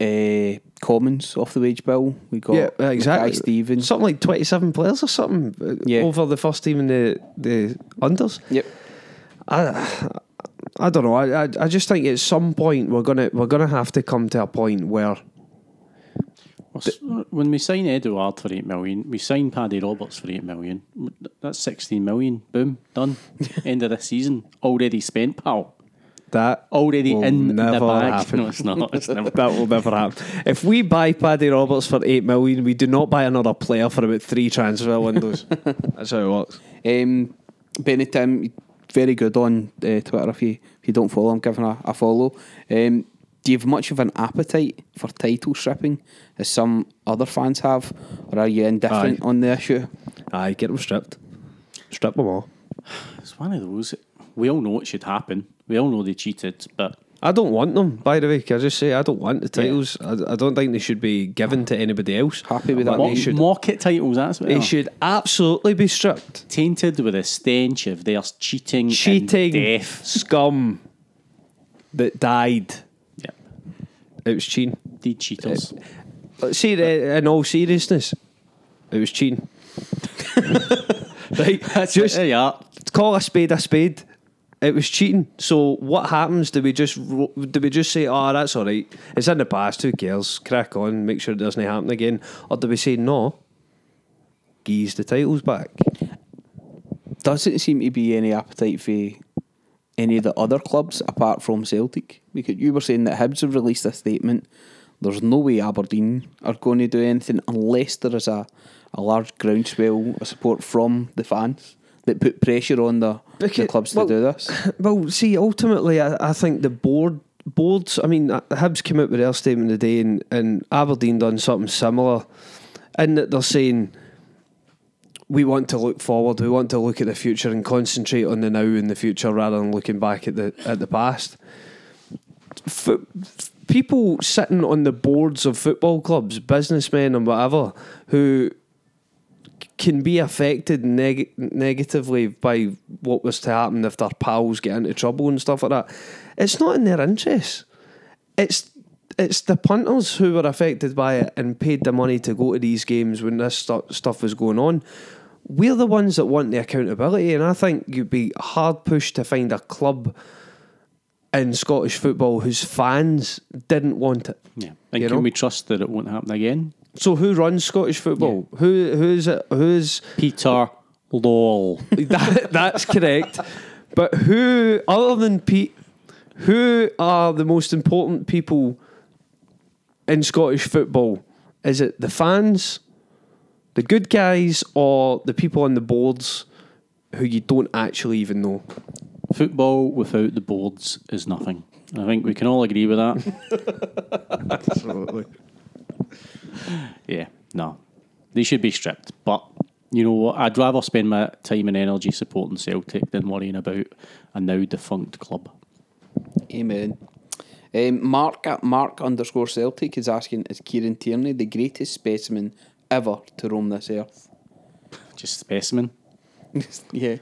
uh, Commons off the wage bill. We got Yeah, exactly. Guy Stevens. Something like twenty-seven players or something. uh, Yeah. over the first team in the the unders. Yep. I, I don't know. I, I I just think at some point we're gonna we're gonna have to come to a point where Well, when we sign Edouard for 8 million, we sign Paddy Roberts for 8 million. That's 16 million. Boom, done. (laughs) End of the season. Already spent, pal. that Already will in the never bag. happen. (laughs) No, it's not. (laughs) It's never. that will never happen. If we buy Paddy Roberts for eight million, we do not buy another player for about three transfer windows. That's how it works. Um, Benny Tim, very good on uh, Twitter. If you if you don't follow him, give him a, a follow. Um, do you have much of an appetite for title stripping, as some other fans have, or are you indifferent Aye. on the issue? Aye, get them stripped. Strip them all. It's one of those. We all know it should happen. We all know they cheated, but I don't want them, by the way. Can I just say I don't want the titles. I, I don't think they should be given to anybody else. Happy with that, mo- They should, market titles. That's what they they are. should absolutely be stripped. tainted with a stench of their cheating, Cheating, and death. scum that died. It was cheating. the cheaters. Let's see, uh, in all seriousness, it was cheating. (laughs) right? (laughs) That's just it. Yeah, call a spade a spade. It was cheating. So what happens? Do we just do we just say, "Oh, that's all right. It's in the past. Who cares? Crack on. Make sure it doesn't happen again." Or do we say, "No, geese the titles back"? Doesn't seem to be any appetite for any of the other clubs apart from Celtic. Because you were saying that Hibs have released a statement. There's no way Aberdeen are going to do anything unless there is a, a large groundswell of support from the fans that put pressure on the, the Because- clubs to do this. (laughs) Well, see, ultimately, I, I think the board boards. I mean, uh, Hibs came out with their statement today, and, and Aberdeen done something similar, and that they're saying we want to look forward, we want to look at the future and concentrate on the now and the future rather than looking back at the at the past. People sitting on the boards of football clubs, businessmen and whatever, who can be affected neg- negatively by what was to happen if their pals get into trouble and stuff like that. It's not in their interest. It's it's the punters who were affected by it and paid the money to go to these games when this stu- stuff was going on. We're the ones that want the accountability, and I think you'd be hard pushed to find a club in Scottish football whose fans didn't want it. yeah. And You can know? we trust that it won't happen again? So who runs Scottish football? Who who's it? Who's Peter Lawwell. (laughs) that, that's correct. But who, other than Pete, who are the most important people in Scottish football? Is it the fans, the good guys, or the people on the boards who you don't actually even know? Football without the boards is nothing. I think we can all agree with that. (laughs) Absolutely. Yeah, no. They should be stripped. But you know what? I'd rather spend my time and energy supporting Celtic than worrying about a now defunct club. Amen. Um, Mark at Mark underscore Celtic is asking, is Kieran Tierney the greatest specimen ever to roam this earth? (laughs) Just specimen. (laughs) yeah.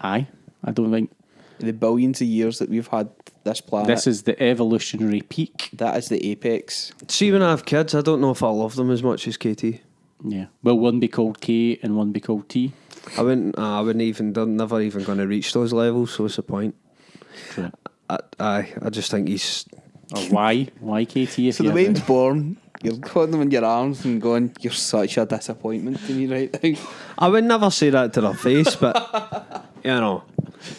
Aye. I don't think The billions of years that we've had this planet. this is the evolutionary peak. that is the apex. See, when I have kids, I don't know if I love them as much as KT. Yeah. Will one be called K and one be called T? I wouldn't. I wouldn't even. They're never even going to reach those levels. So what's the point? True. I, I, I just think he's Or why? Why KT if So the way born, you're holding them in your arms and going, "You're such a disappointment to me right now." (laughs) I would never say that to their face, but you know,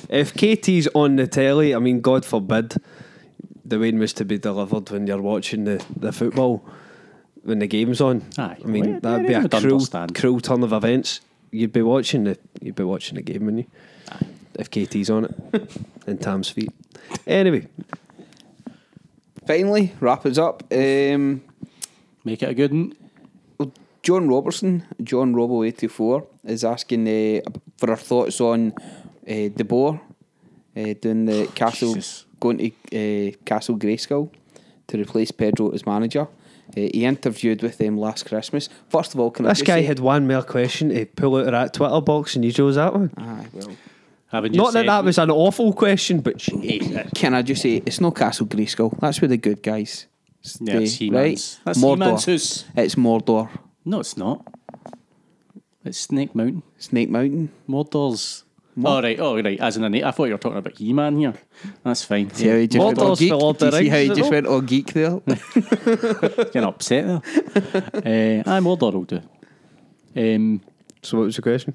if KT's on the telly, I mean, God forbid, the way was to be delivered when you're watching the, the football when the game's on. Aye. I mean, Well, that'd be a cruel, understand. cruel turn of events. You'd be watching the you'd be watching the game, wouldn't you? Aye. If KT's on it, and Tam's feet. Anyway, Finally, wrap us up. Um, Make it a good one. John Robertson, John Robo eighty four, is asking uh, for our thoughts on uh, De Boer uh, doing the Castle Jesus. going to uh, Castle Grayskull to replace Pedro as manager. Uh, he interviewed with them last Christmas. First of all, can I this just guy say- had one more question to pull out of that Twitter box, and you chose that one. Aye, well, Haven't that that was an awful question, but can I just say it's no Castle Grayskull? That's where the good guys. Yeah, it's He-Man's. right? That's Mordor. He-Man's house. It's Mordor, No, it's not. It's Snake Mountain. Snake Mountain. Mordor's. Oh, right. Oh, right. As in a na- I thought you were talking about He-Man here. That's fine. See how he just went all Mordor's geek? for Lord Do you the see how he Rings, just went all geek there? Getting (laughs) upset there. (laughs) uh, I'm Mordor will do. Um, So what was (laughs) the question?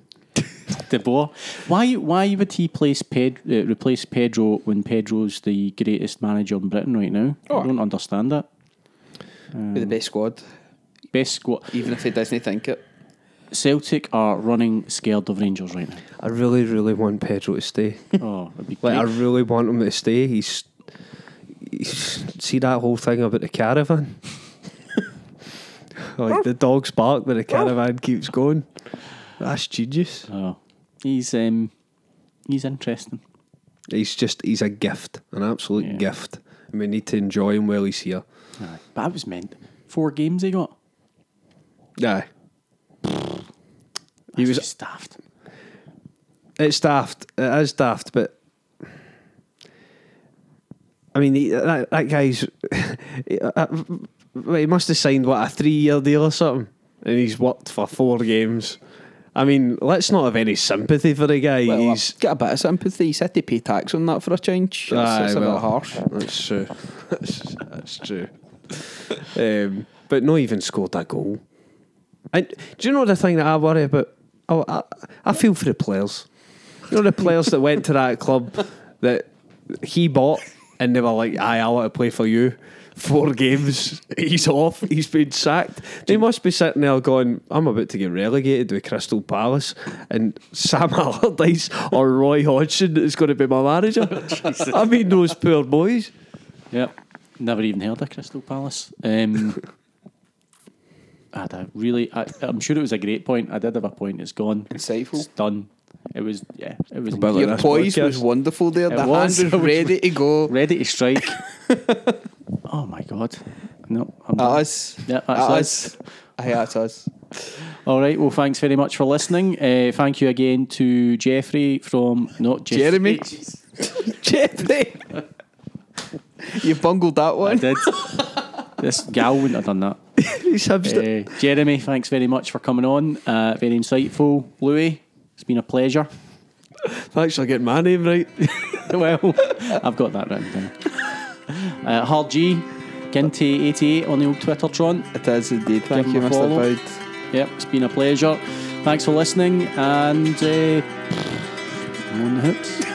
De Boer. Why? Why would he place Ped, uh, replace Pedro when Pedro's the greatest manager in Britain right now? Oh. I don't understand that. With the best squad, Best squad. even if he doesn't think it. Celtic are running scared of Rangers right now. I really, really want Pedro to stay. (laughs) Oh, Like, I really want him to stay. He's, he's see that whole thing about the caravan. (laughs) like the dogs bark, but the caravan keeps going. That's genius. Oh. he's um, he's interesting. He's just he's a gift, an absolute Yeah. gift. And we need to enjoy him while he's here. Aye. But that was meant. Four games he got. Aye. He was- was just daft. It's daft. It is daft, but I mean, he, that, that guy's. (laughs) uh, he must have signed what a three-year deal or something, and he's worked for four games. I mean, let's not have any sympathy for the guy. Well, he's I've got a bit of sympathy. He's had to pay tax on that for a change. That's, Aye, that's a well, bit harsh. That's true. (laughs) that's, that's true. (laughs) Um, but not even scored that goal. And do you know the thing that I worry about? Oh, I, I feel for the players. You know the players that went to that club that he bought, and they were like, "Aye, I want to play for you." Four games, (laughs) he's off. He's been sacked. They must be sitting there going, "I'm about to get relegated with Crystal Palace," and Sam (laughs) Allardyce or Roy Hodgson is going to be my manager. I mean, those poor boys. Yep. Never even heard of Crystal Palace. Um, I had a really. I, I'm sure it was a great point. I did have a point. It's gone. Insightful. It's done. It was yeah. It was Your poise podcast. was wonderful there. It the was. hand (laughs) was ready to go. ready to strike. (laughs) oh my god! No, I'm At us. Yeah, At that's us. Aye, that's us. All right. Well, thanks very much for listening. Uh, thank you again to Jeffrey from not Jeff- Jeremy. (laughs) Jeffrey. You bungled that one. I did. (laughs) this gal wouldn't have done that. Uh, Jeremy, thanks very much for coming on. Uh, very insightful. Louis, it's been a pleasure. Thanks for getting my name right. (laughs) well, I've got that written down. Uh, Hard G, Ginty88 on the old Twittertron. It is indeed. Thank Give you, him a Mr. Boud. Yep, it's been a pleasure. Thanks for listening and uh, I'm on the hoops.